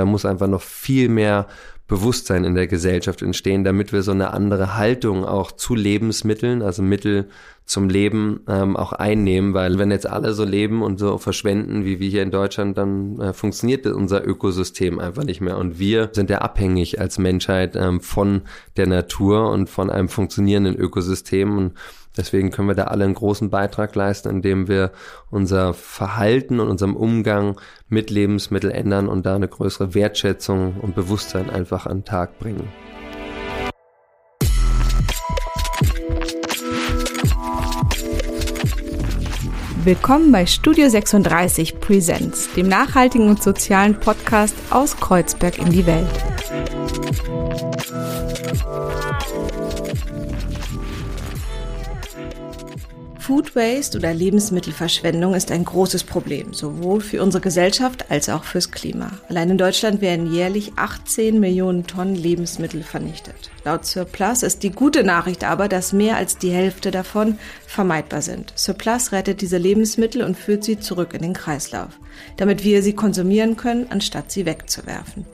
Da muss einfach noch viel mehr Bewusstsein in der Gesellschaft entstehen, damit wir so eine andere Haltung auch zu Lebensmitteln, also Mittel zum Leben ähm, auch einnehmen, weil wenn jetzt alle so leben und so verschwenden wie wir hier in Deutschland, dann äh, funktioniert unser Ökosystem einfach nicht mehr. Und wir sind ja abhängig als Menschheit ähm, von der Natur und von einem funktionierenden Ökosystem. Und Deswegen können wir da alle einen großen Beitrag leisten, indem wir unser Verhalten und unserem Umgang mit Lebensmitteln ändern und da eine größere Wertschätzung und Bewusstsein einfach an den Tag bringen. Willkommen bei Studio 36 Presents, dem nachhaltigen und sozialen Podcast aus Kreuzberg in die Welt. Food Waste oder Lebensmittelverschwendung ist ein großes Problem, sowohl für unsere Gesellschaft als auch fürs Klima. Allein in Deutschland werden jährlich 18 Millionen Tonnen Lebensmittel vernichtet. Laut Surplus ist die gute Nachricht aber, dass mehr als die Hälfte davon vermeidbar sind. Surplus rettet diese Lebensmittel und führt sie zurück in den Kreislauf, damit wir sie konsumieren können, anstatt sie wegzuwerfen.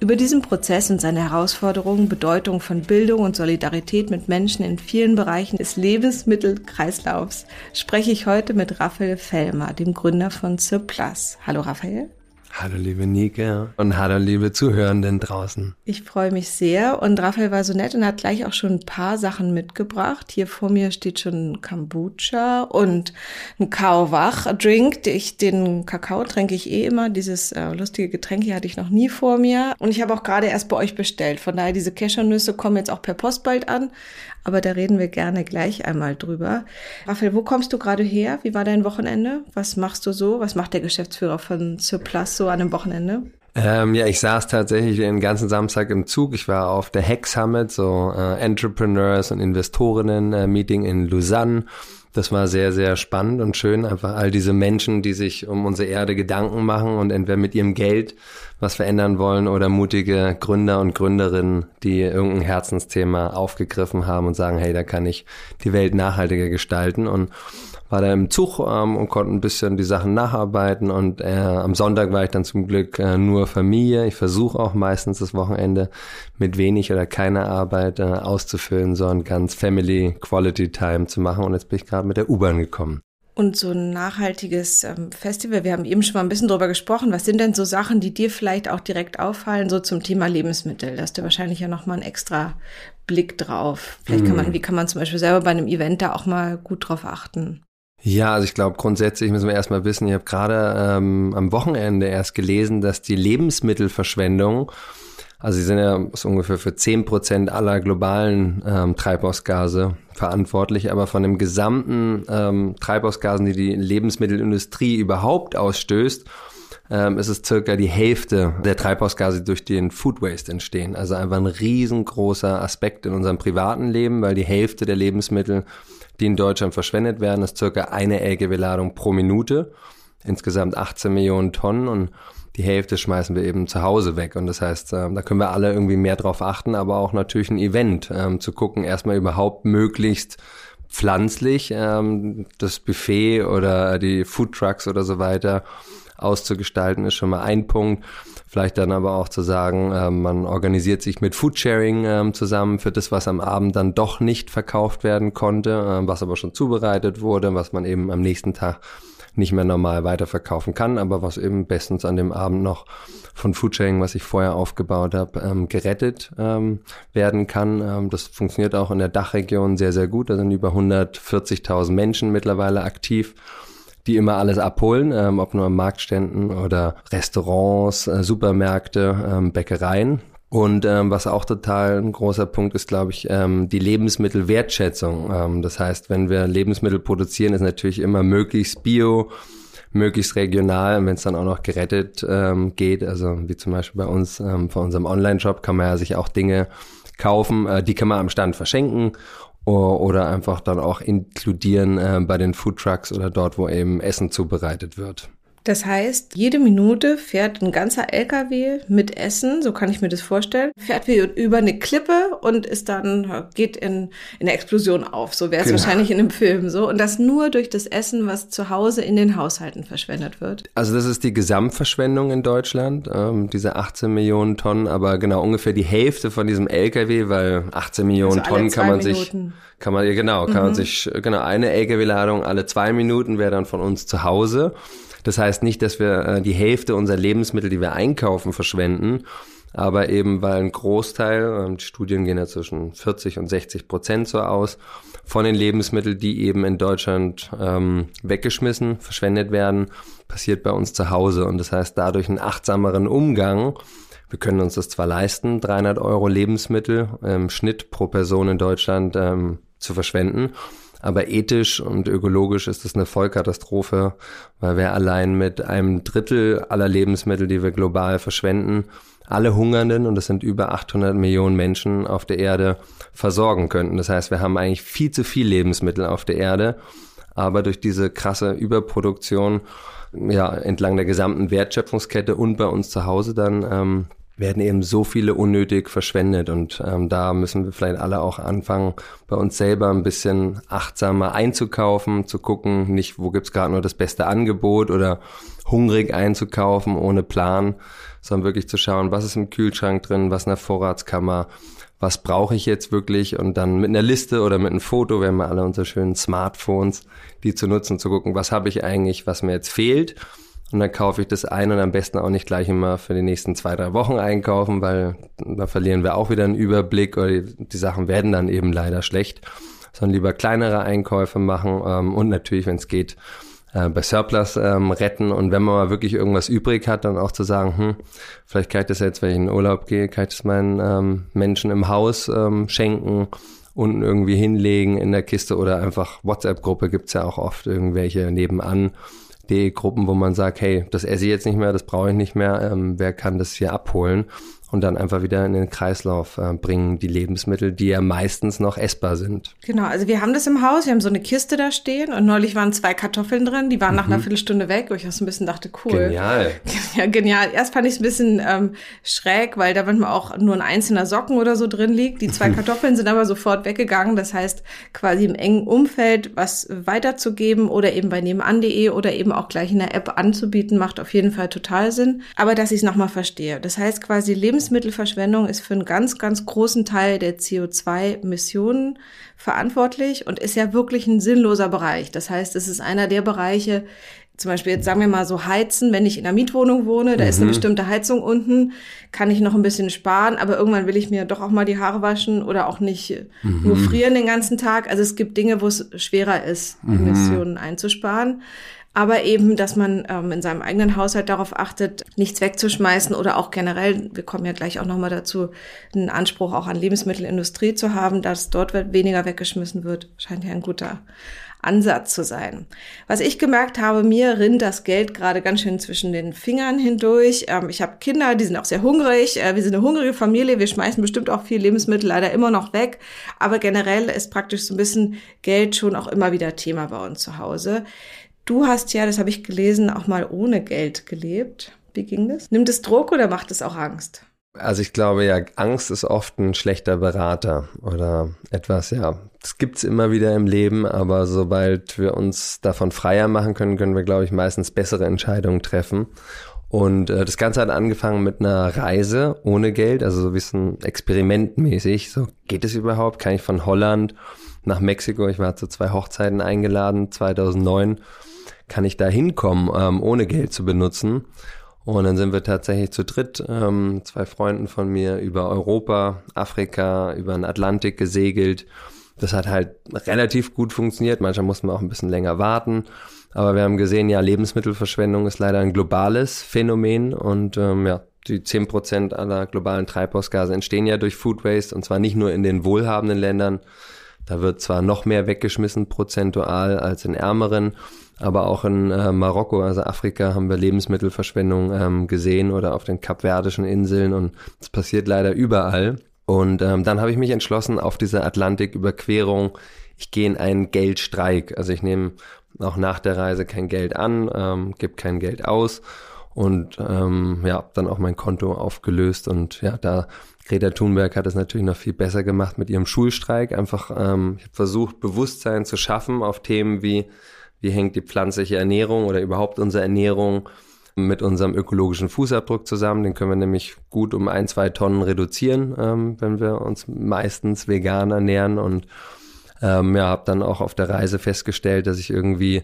Über diesen Prozess und seine Herausforderungen, Bedeutung von Bildung und Solidarität mit Menschen in vielen Bereichen des Lebensmittelkreislaufs spreche ich heute mit Raphael Fellmer, dem Gründer von Surplus. Hallo Raphael. Hallo liebe Nike und hallo liebe Zuhörenden draußen. Ich freue mich sehr und Raphael war so nett und hat gleich auch schon ein paar Sachen mitgebracht. Hier vor mir steht schon Kombucha und ein Kauwach-Drink. Ich, den Kakao trinke ich eh immer. Dieses äh, lustige Getränk hier hatte ich noch nie vor mir. Und ich habe auch gerade erst bei euch bestellt. Von daher, diese Cashernüsse kommen jetzt auch per Post bald an. Aber da reden wir gerne gleich einmal drüber. Raphael, wo kommst du gerade her? Wie war dein Wochenende? Was machst du so? Was macht der Geschäftsführer von Surplus so an einem Wochenende? Ähm, ja, ich saß tatsächlich den ganzen Samstag im Zug. Ich war auf der Hack Summit, so äh, Entrepreneurs und Investorinnen äh, in Lausanne. Das war sehr, sehr spannend und schön. Einfach all diese Menschen, die sich um unsere Erde Gedanken machen und entweder mit ihrem Geld was verändern wollen oder mutige Gründer und Gründerinnen, die irgendein Herzensthema aufgegriffen haben und sagen, hey, da kann ich die Welt nachhaltiger gestalten. Und war da im Zug ähm, und konnte ein bisschen die Sachen nacharbeiten und äh, am Sonntag war ich dann zum Glück äh, nur Familie. Ich versuche auch meistens das Wochenende mit wenig oder keiner Arbeit äh, auszufüllen, sondern ganz Family Quality Time zu machen und jetzt bin ich gerade mit der U-Bahn gekommen. Und so ein nachhaltiges ähm, Festival, wir haben eben schon mal ein bisschen drüber gesprochen. Was sind denn so Sachen, die dir vielleicht auch direkt auffallen, so zum Thema Lebensmittel? Da hast du wahrscheinlich ja nochmal einen extra Blick drauf. Vielleicht kann man, mm. wie kann man zum Beispiel selber bei einem Event da auch mal gut drauf achten? Ja, also ich glaube, grundsätzlich müssen wir erstmal wissen, ich habe gerade ähm, am Wochenende erst gelesen, dass die Lebensmittelverschwendung, also sie sind ja so ungefähr für zehn Prozent aller globalen ähm, Treibhausgase verantwortlich, aber von dem gesamten ähm, Treibhausgasen, die die Lebensmittelindustrie überhaupt ausstößt, ähm, ist es circa die Hälfte der Treibhausgase, durch den Food Waste entstehen. Also einfach ein riesengroßer Aspekt in unserem privaten Leben, weil die Hälfte der Lebensmittel die in Deutschland verschwendet werden, ist circa eine LKW-Ladung pro Minute. Insgesamt 18 Millionen Tonnen und die Hälfte schmeißen wir eben zu Hause weg. Und das heißt, äh, da können wir alle irgendwie mehr drauf achten, aber auch natürlich ein Event ähm, zu gucken, erstmal überhaupt möglichst pflanzlich ähm, das Buffet oder die Food Trucks oder so weiter auszugestalten, ist schon mal ein Punkt. Vielleicht dann aber auch zu sagen, äh, man organisiert sich mit Foodsharing äh, zusammen für das, was am Abend dann doch nicht verkauft werden konnte, äh, was aber schon zubereitet wurde, was man eben am nächsten Tag nicht mehr normal weiterverkaufen kann, aber was eben bestens an dem Abend noch von Foodsharing, was ich vorher aufgebaut habe, ähm, gerettet ähm, werden kann. Ähm, das funktioniert auch in der Dachregion sehr, sehr gut. Da sind über 140.000 Menschen mittlerweile aktiv die immer alles abholen, ähm, ob nur an Marktständen oder Restaurants, äh, Supermärkte, ähm, Bäckereien. Und ähm, was auch total ein großer Punkt ist, glaube ich, ähm, die Lebensmittelwertschätzung. Ähm, das heißt, wenn wir Lebensmittel produzieren, ist natürlich immer möglichst bio, möglichst regional. Und wenn es dann auch noch gerettet ähm, geht, also wie zum Beispiel bei uns, ähm, von unserem Online-Shop, kann man ja sich auch Dinge kaufen, äh, die kann man am Stand verschenken oder einfach dann auch inkludieren äh, bei den Food Trucks oder dort, wo eben Essen zubereitet wird. Das heißt, jede Minute fährt ein ganzer LKW mit Essen, so kann ich mir das vorstellen, fährt wir über eine Klippe und ist dann, geht in, in der Explosion auf. So wäre es genau. wahrscheinlich in einem Film so. Und das nur durch das Essen, was zu Hause in den Haushalten verschwendet wird. Also das ist die Gesamtverschwendung in Deutschland, ähm, diese 18 Millionen Tonnen, aber genau ungefähr die Hälfte von diesem LKW, weil 18 Millionen also Tonnen kann man Minuten. sich kann man, genau, kann mhm. man sich, genau, eine LKW-Ladung alle zwei Minuten wäre dann von uns zu Hause. Das heißt nicht, dass wir äh, die Hälfte unserer Lebensmittel, die wir einkaufen, verschwenden, aber eben weil ein Großteil, ähm, die Studien gehen ja zwischen 40 und 60 Prozent so aus, von den Lebensmitteln, die eben in Deutschland ähm, weggeschmissen, verschwendet werden, passiert bei uns zu Hause. Und das heißt, dadurch einen achtsameren Umgang, wir können uns das zwar leisten, 300 Euro Lebensmittel im Schnitt pro Person in Deutschland ähm, zu verschwenden, aber ethisch und ökologisch ist es eine Vollkatastrophe, weil wir allein mit einem Drittel aller Lebensmittel, die wir global verschwenden, alle Hungernden, und das sind über 800 Millionen Menschen auf der Erde, versorgen könnten. Das heißt, wir haben eigentlich viel zu viel Lebensmittel auf der Erde, aber durch diese krasse Überproduktion ja, entlang der gesamten Wertschöpfungskette und bei uns zu Hause dann ähm, werden eben so viele unnötig verschwendet und ähm, da müssen wir vielleicht alle auch anfangen, bei uns selber ein bisschen achtsamer einzukaufen, zu gucken, nicht wo gibt's gerade nur das beste Angebot oder hungrig einzukaufen ohne Plan, sondern wirklich zu schauen, was ist im Kühlschrank drin, was in der Vorratskammer, was brauche ich jetzt wirklich? Und dann mit einer Liste oder mit einem Foto, wir haben alle unsere schönen Smartphones, die zu nutzen, zu gucken, was habe ich eigentlich, was mir jetzt fehlt und dann kaufe ich das ein und am besten auch nicht gleich immer für die nächsten zwei, drei Wochen einkaufen, weil da verlieren wir auch wieder einen Überblick oder die, die Sachen werden dann eben leider schlecht. Sondern lieber kleinere Einkäufe machen ähm, und natürlich, wenn es geht, äh, bei Surplus ähm, retten und wenn man mal wirklich irgendwas übrig hat, dann auch zu sagen, hm, vielleicht kann ich das jetzt, wenn ich in Urlaub gehe, kann ich das meinen ähm, Menschen im Haus ähm, schenken unten irgendwie hinlegen in der Kiste oder einfach WhatsApp-Gruppe gibt's ja auch oft irgendwelche nebenan die Gruppen, wo man sagt, hey, das esse ich jetzt nicht mehr, das brauche ich nicht mehr, ähm, wer kann das hier abholen? Und dann einfach wieder in den Kreislauf äh, bringen, die Lebensmittel, die ja meistens noch essbar sind. Genau, also wir haben das im Haus, wir haben so eine Kiste da stehen und neulich waren zwei Kartoffeln drin, die waren mhm. nach einer Viertelstunde weg, wo ich auch so ein bisschen dachte, cool. Genial. Ja, genial. Erst fand ich es ein bisschen ähm, schräg, weil da manchmal auch nur ein einzelner Socken oder so drin liegt. Die zwei Kartoffeln sind aber sofort weggegangen, das heißt quasi im engen Umfeld was weiterzugeben oder eben bei nebenan.de oder eben auch gleich in der App anzubieten, macht auf jeden Fall total Sinn. Aber dass ich es nochmal verstehe. Das heißt quasi Lebensmittel Lebensmittelverschwendung ist für einen ganz, ganz großen Teil der CO2-Emissionen verantwortlich und ist ja wirklich ein sinnloser Bereich. Das heißt, es ist einer der Bereiche, zum Beispiel jetzt sagen wir mal so heizen, wenn ich in einer Mietwohnung wohne, da mhm. ist eine mhm. bestimmte Heizung unten, kann ich noch ein bisschen sparen, aber irgendwann will ich mir doch auch mal die Haare waschen oder auch nicht mhm. nur frieren den ganzen Tag. Also es gibt Dinge, wo es schwerer ist, mhm. Emissionen einzusparen aber eben, dass man ähm, in seinem eigenen Haushalt darauf achtet, nichts wegzuschmeißen oder auch generell, wir kommen ja gleich auch nochmal dazu, einen Anspruch auch an Lebensmittelindustrie zu haben, dass dort weniger weggeschmissen wird, scheint ja ein guter Ansatz zu sein. Was ich gemerkt habe, mir rinnt das Geld gerade ganz schön zwischen den Fingern hindurch. Ähm, ich habe Kinder, die sind auch sehr hungrig. Äh, wir sind eine hungrige Familie. Wir schmeißen bestimmt auch viel Lebensmittel leider immer noch weg. Aber generell ist praktisch so ein bisschen Geld schon auch immer wieder Thema bei uns zu Hause. Du hast ja, das habe ich gelesen, auch mal ohne Geld gelebt. Wie ging das? Nimmt es Druck oder macht es auch Angst? Also ich glaube ja, Angst ist oft ein schlechter Berater oder etwas, ja. Das gibt's immer wieder im Leben, aber sobald wir uns davon freier machen können, können wir, glaube ich, meistens bessere Entscheidungen treffen. Und äh, das Ganze hat angefangen mit einer Reise ohne Geld, also so ein bisschen experimentmäßig. So, geht es überhaupt? Kann ich von Holland nach Mexiko? Ich war zu zwei Hochzeiten eingeladen, 2009 kann ich da hinkommen, ähm, ohne Geld zu benutzen. Und dann sind wir tatsächlich zu dritt, ähm, zwei Freunden von mir, über Europa, Afrika, über den Atlantik gesegelt. Das hat halt relativ gut funktioniert. Manchmal mussten wir auch ein bisschen länger warten. Aber wir haben gesehen, ja, Lebensmittelverschwendung ist leider ein globales Phänomen und ähm, ja, die zehn Prozent aller globalen Treibhausgase entstehen ja durch Food Waste und zwar nicht nur in den wohlhabenden Ländern. Da wird zwar noch mehr weggeschmissen prozentual als in ärmeren, aber auch in äh, Marokko, also Afrika, haben wir Lebensmittelverschwendung ähm, gesehen oder auf den Kapverdischen Inseln und es passiert leider überall. Und ähm, dann habe ich mich entschlossen, auf diese Atlantiküberquerung, ich gehe in einen Geldstreik. Also ich nehme auch nach der Reise kein Geld an, ähm, gebe kein Geld aus und ähm, ja, dann auch mein Konto aufgelöst und ja, da Greta Thunberg hat es natürlich noch viel besser gemacht mit ihrem Schulstreik. Einfach ähm, ich habe versucht, Bewusstsein zu schaffen auf Themen wie wie hängt die pflanzliche Ernährung oder überhaupt unsere Ernährung mit unserem ökologischen Fußabdruck zusammen. Den können wir nämlich gut um ein, zwei Tonnen reduzieren, ähm, wenn wir uns meistens vegan ernähren. Und ähm, ja, habe dann auch auf der Reise festgestellt, dass ich irgendwie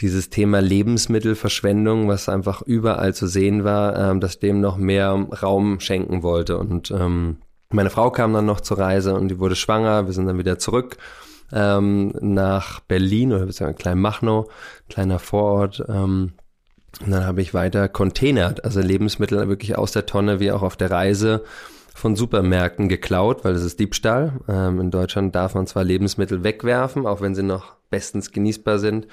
dieses Thema Lebensmittelverschwendung, was einfach überall zu sehen war, ähm, dass dem noch mehr Raum schenken wollte. Und ähm, meine Frau kam dann noch zur Reise und die wurde schwanger. Wir sind dann wieder zurück ähm, nach Berlin oder beziehungsweise Kleinmachnow, kleiner Vorort. Ähm, und dann habe ich weiter containert, also Lebensmittel wirklich aus der Tonne wie auch auf der Reise von Supermärkten geklaut, weil das ist Diebstahl. Ähm, in Deutschland darf man zwar Lebensmittel wegwerfen, auch wenn sie noch bestens genießbar sind.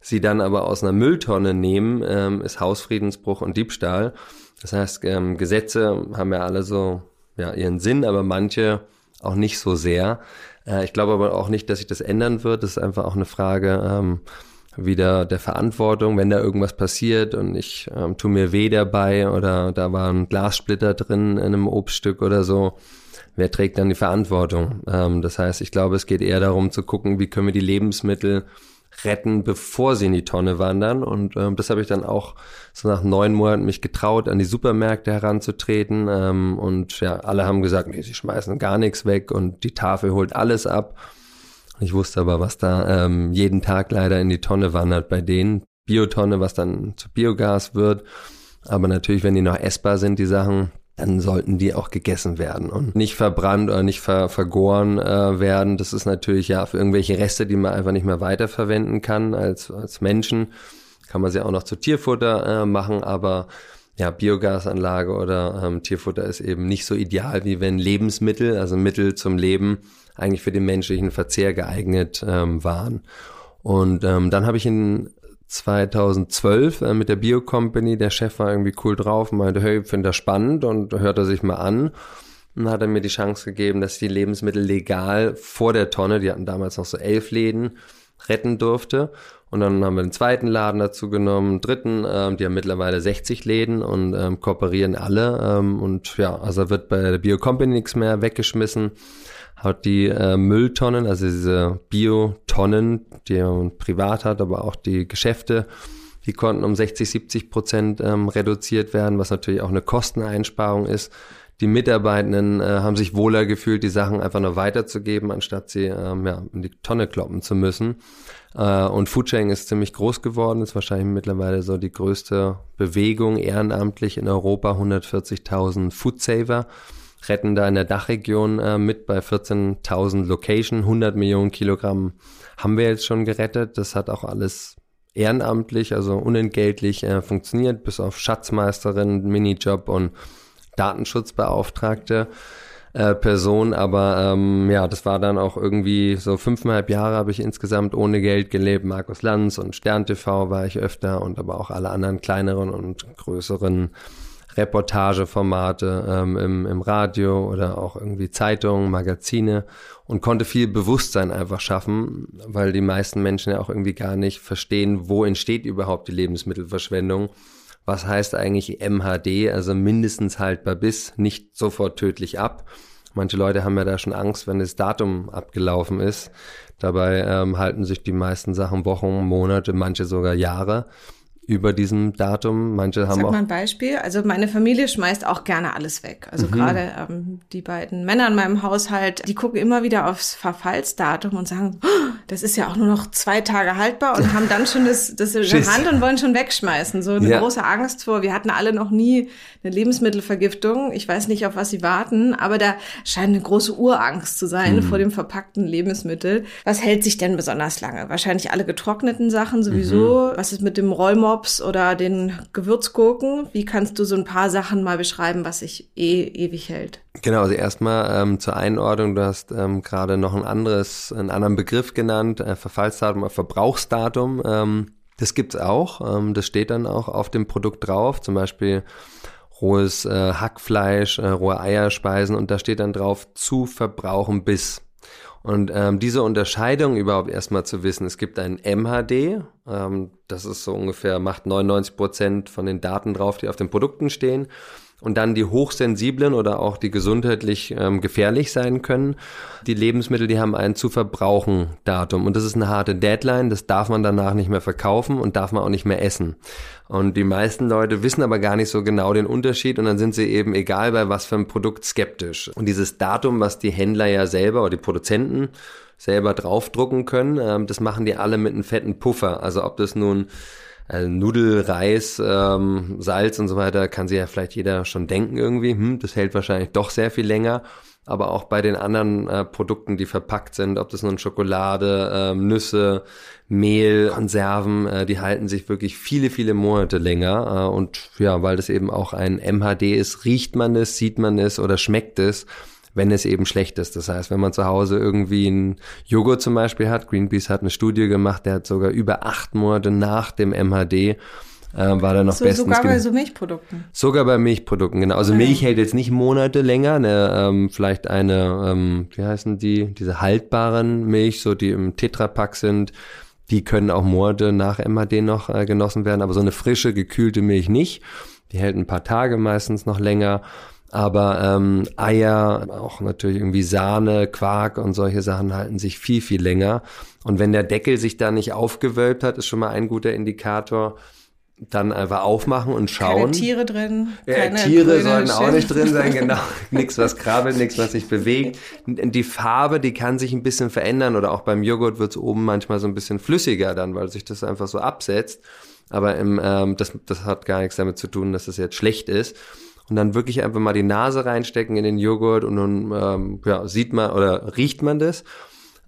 Sie dann aber aus einer Mülltonne nehmen, ähm, ist Hausfriedensbruch und Diebstahl. Das heißt, ähm, Gesetze haben ja alle so ja, ihren Sinn, aber manche auch nicht so sehr. Äh, ich glaube aber auch nicht, dass sich das ändern wird. Das ist einfach auch eine Frage, ähm, wieder der Verantwortung, wenn da irgendwas passiert und ich ähm, tu mir weh dabei oder da war ein Glassplitter drin in einem Obststück oder so, wer trägt dann die Verantwortung? Ähm, das heißt, ich glaube, es geht eher darum zu gucken, wie können wir die Lebensmittel retten, bevor sie in die Tonne wandern. Und ähm, das habe ich dann auch so nach neun Monaten mich getraut, an die Supermärkte heranzutreten. Ähm, und ja, alle haben gesagt, nee, sie schmeißen gar nichts weg und die Tafel holt alles ab. Ich wusste aber, was da ähm, jeden Tag leider in die Tonne wandert bei denen. Biotonne, was dann zu Biogas wird. Aber natürlich, wenn die noch essbar sind, die Sachen, dann sollten die auch gegessen werden und nicht verbrannt oder nicht ver vergoren äh, werden. Das ist natürlich ja für irgendwelche Reste, die man einfach nicht mehr weiterverwenden kann als, als Menschen. Kann man sie auch noch zu Tierfutter äh, machen, aber ja, Biogasanlage oder ähm, Tierfutter ist eben nicht so ideal, wie wenn Lebensmittel, also Mittel zum Leben, eigentlich für den menschlichen Verzehr geeignet ähm, waren. Und ähm, dann habe ich in 2012 äh, mit der Bio Company, der Chef war irgendwie cool drauf, meinte, hey, finde das spannend und hört er sich mal an. Und hat er mir die Chance gegeben, dass ich die Lebensmittel legal vor der Tonne, die hatten damals noch so elf Läden, retten durfte. Und dann haben wir den zweiten Laden dazu genommen, dritten, ähm, die haben mittlerweile 60 Läden und ähm, kooperieren alle. Ähm, und ja, also wird bei der Bio Company nichts mehr weggeschmissen hat die äh, Mülltonnen, also diese Biotonnen, die man privat hat, aber auch die Geschäfte, die konnten um 60, 70 Prozent ähm, reduziert werden, was natürlich auch eine Kosteneinsparung ist. Die Mitarbeitenden äh, haben sich wohler gefühlt, die Sachen einfach nur weiterzugeben, anstatt sie ähm, ja, in die Tonne kloppen zu müssen. Äh, und Foodsharing ist ziemlich groß geworden, ist wahrscheinlich mittlerweile so die größte Bewegung ehrenamtlich in Europa, 140.000 Foodsaver retten da in der Dachregion äh, mit bei 14.000 Location. 100 Millionen Kilogramm haben wir jetzt schon gerettet. Das hat auch alles ehrenamtlich, also unentgeltlich äh, funktioniert, bis auf Schatzmeisterin, Minijob und Datenschutzbeauftragte äh, Person. Aber ähm, ja, das war dann auch irgendwie so fünfeinhalb Jahre habe ich insgesamt ohne Geld gelebt. Markus Lanz und Stern TV war ich öfter und aber auch alle anderen kleineren und größeren Reportageformate ähm, im, im Radio oder auch irgendwie Zeitungen, Magazine und konnte viel Bewusstsein einfach schaffen, weil die meisten Menschen ja auch irgendwie gar nicht verstehen, wo entsteht überhaupt die Lebensmittelverschwendung. Was heißt eigentlich MHD, also mindestens haltbar bis, nicht sofort tödlich ab. Manche Leute haben ja da schon Angst, wenn das Datum abgelaufen ist. Dabei ähm, halten sich die meisten Sachen Wochen, Monate, manche sogar Jahre über diesem Datum. Manche haben Sag auch. mal ein Beispiel. Also meine Familie schmeißt auch gerne alles weg. Also mhm. gerade ähm, die beiden Männer in meinem Haushalt, die gucken immer wieder aufs Verfallsdatum und sagen, oh, das ist ja auch nur noch zwei Tage haltbar und haben dann schon das, das in der Hand und wollen schon wegschmeißen. So eine ja. große Angst vor. Wir hatten alle noch nie eine Lebensmittelvergiftung. Ich weiß nicht, auf was sie warten, aber da scheint eine große Urangst zu sein mhm. vor dem verpackten Lebensmittel. Was hält sich denn besonders lange? Wahrscheinlich alle getrockneten Sachen sowieso. Mhm. Was ist mit dem Rollmob? Mops oder den Gewürzgurken. Wie kannst du so ein paar Sachen mal beschreiben, was sich eh ewig hält? Genau, also erstmal ähm, zur Einordnung, du hast ähm, gerade noch ein anderes, einen anderen Begriff genannt, äh, Verfallsdatum, Verbrauchsdatum. Ähm, das gibt's auch. Ähm, das steht dann auch auf dem Produkt drauf, zum Beispiel rohes äh, Hackfleisch, äh, rohe Eierspeisen und da steht dann drauf zu verbrauchen bis. Und ähm, diese Unterscheidung überhaupt erstmal zu wissen, es gibt ein MHD, ähm, das ist so ungefähr, macht 99 Prozent von den Daten drauf, die auf den Produkten stehen und dann die hochsensiblen oder auch die gesundheitlich ähm, gefährlich sein können. Die Lebensmittel, die haben ein zu verbrauchen Datum und das ist eine harte Deadline, das darf man danach nicht mehr verkaufen und darf man auch nicht mehr essen. Und die meisten Leute wissen aber gar nicht so genau den Unterschied und dann sind sie eben egal bei was für ein Produkt skeptisch. Und dieses Datum, was die Händler ja selber oder die Produzenten selber draufdrucken können, ähm, das machen die alle mit einem fetten Puffer. Also ob das nun also Nudel, Reis, ähm, Salz und so weiter, kann sich ja vielleicht jeder schon denken irgendwie, hm, das hält wahrscheinlich doch sehr viel länger. Aber auch bei den anderen äh, Produkten, die verpackt sind, ob das nun Schokolade, äh, Nüsse, Mehl, Konserven, äh, die halten sich wirklich viele, viele Monate länger. Äh, und ja, weil das eben auch ein MHD ist, riecht man es, sieht man es oder schmeckt es wenn es eben schlecht ist. Das heißt, wenn man zu Hause irgendwie einen Joghurt zum Beispiel hat, Greenpeace hat eine Studie gemacht, der hat sogar über acht Monate nach dem MHD äh, war da noch so, bestens. Sogar bei so Milchprodukten. Sogar bei Milchprodukten, genau. Also okay. Milch hält jetzt nicht Monate länger, ne, ähm, vielleicht eine, ähm, wie heißen die, diese haltbaren Milch, so die im Tetrapack sind, die können auch Monate nach MHD noch äh, genossen werden, aber so eine frische, gekühlte Milch nicht. Die hält ein paar Tage meistens noch länger. Aber ähm, Eier, auch natürlich irgendwie Sahne, Quark und solche Sachen halten sich viel, viel länger. Und wenn der Deckel sich da nicht aufgewölbt hat, ist schon mal ein guter Indikator. Dann einfach aufmachen und schauen. Keine Tiere drin. Keine ja, Tiere sollen Schiff. auch nicht drin sein, genau. nichts, was krabbelt, nichts, was sich bewegt. Die Farbe, die kann sich ein bisschen verändern oder auch beim Joghurt wird es oben manchmal so ein bisschen flüssiger dann, weil sich das einfach so absetzt. Aber im, ähm, das, das hat gar nichts damit zu tun, dass es das jetzt schlecht ist und dann wirklich einfach mal die Nase reinstecken in den Joghurt und dann ähm, ja, sieht man oder riecht man das.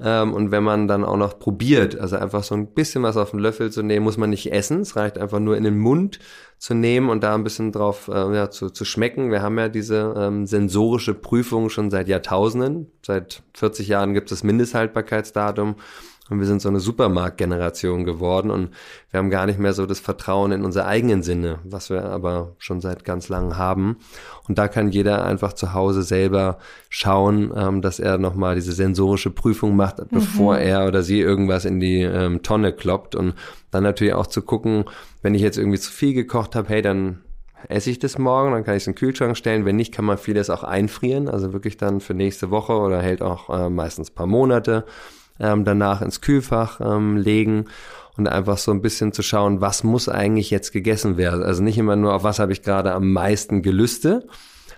Ähm, und wenn man dann auch noch probiert, also einfach so ein bisschen was auf den Löffel zu nehmen, muss man nicht essen. Es reicht einfach nur in den Mund zu nehmen und da ein bisschen drauf äh, ja, zu, zu schmecken. Wir haben ja diese ähm, sensorische Prüfung schon seit Jahrtausenden. Seit 40 Jahren gibt es das Mindesthaltbarkeitsdatum. Und wir sind so eine Supermarktgeneration geworden und wir haben gar nicht mehr so das Vertrauen in unsere eigenen Sinne, was wir aber schon seit ganz langem haben. Und da kann jeder einfach zu Hause selber schauen, ähm, dass er nochmal diese sensorische Prüfung macht, mhm. bevor er oder sie irgendwas in die ähm, Tonne kloppt. Und dann natürlich auch zu gucken, wenn ich jetzt irgendwie zu viel gekocht habe, hey, dann esse ich das morgen, dann kann ich es in den Kühlschrank stellen. Wenn nicht, kann man vieles auch einfrieren, also wirklich dann für nächste Woche oder hält auch äh, meistens paar Monate ähm, danach ins Kühlfach ähm, legen und einfach so ein bisschen zu schauen, was muss eigentlich jetzt gegessen werden. Also nicht immer nur auf was habe ich gerade am meisten Gelüste,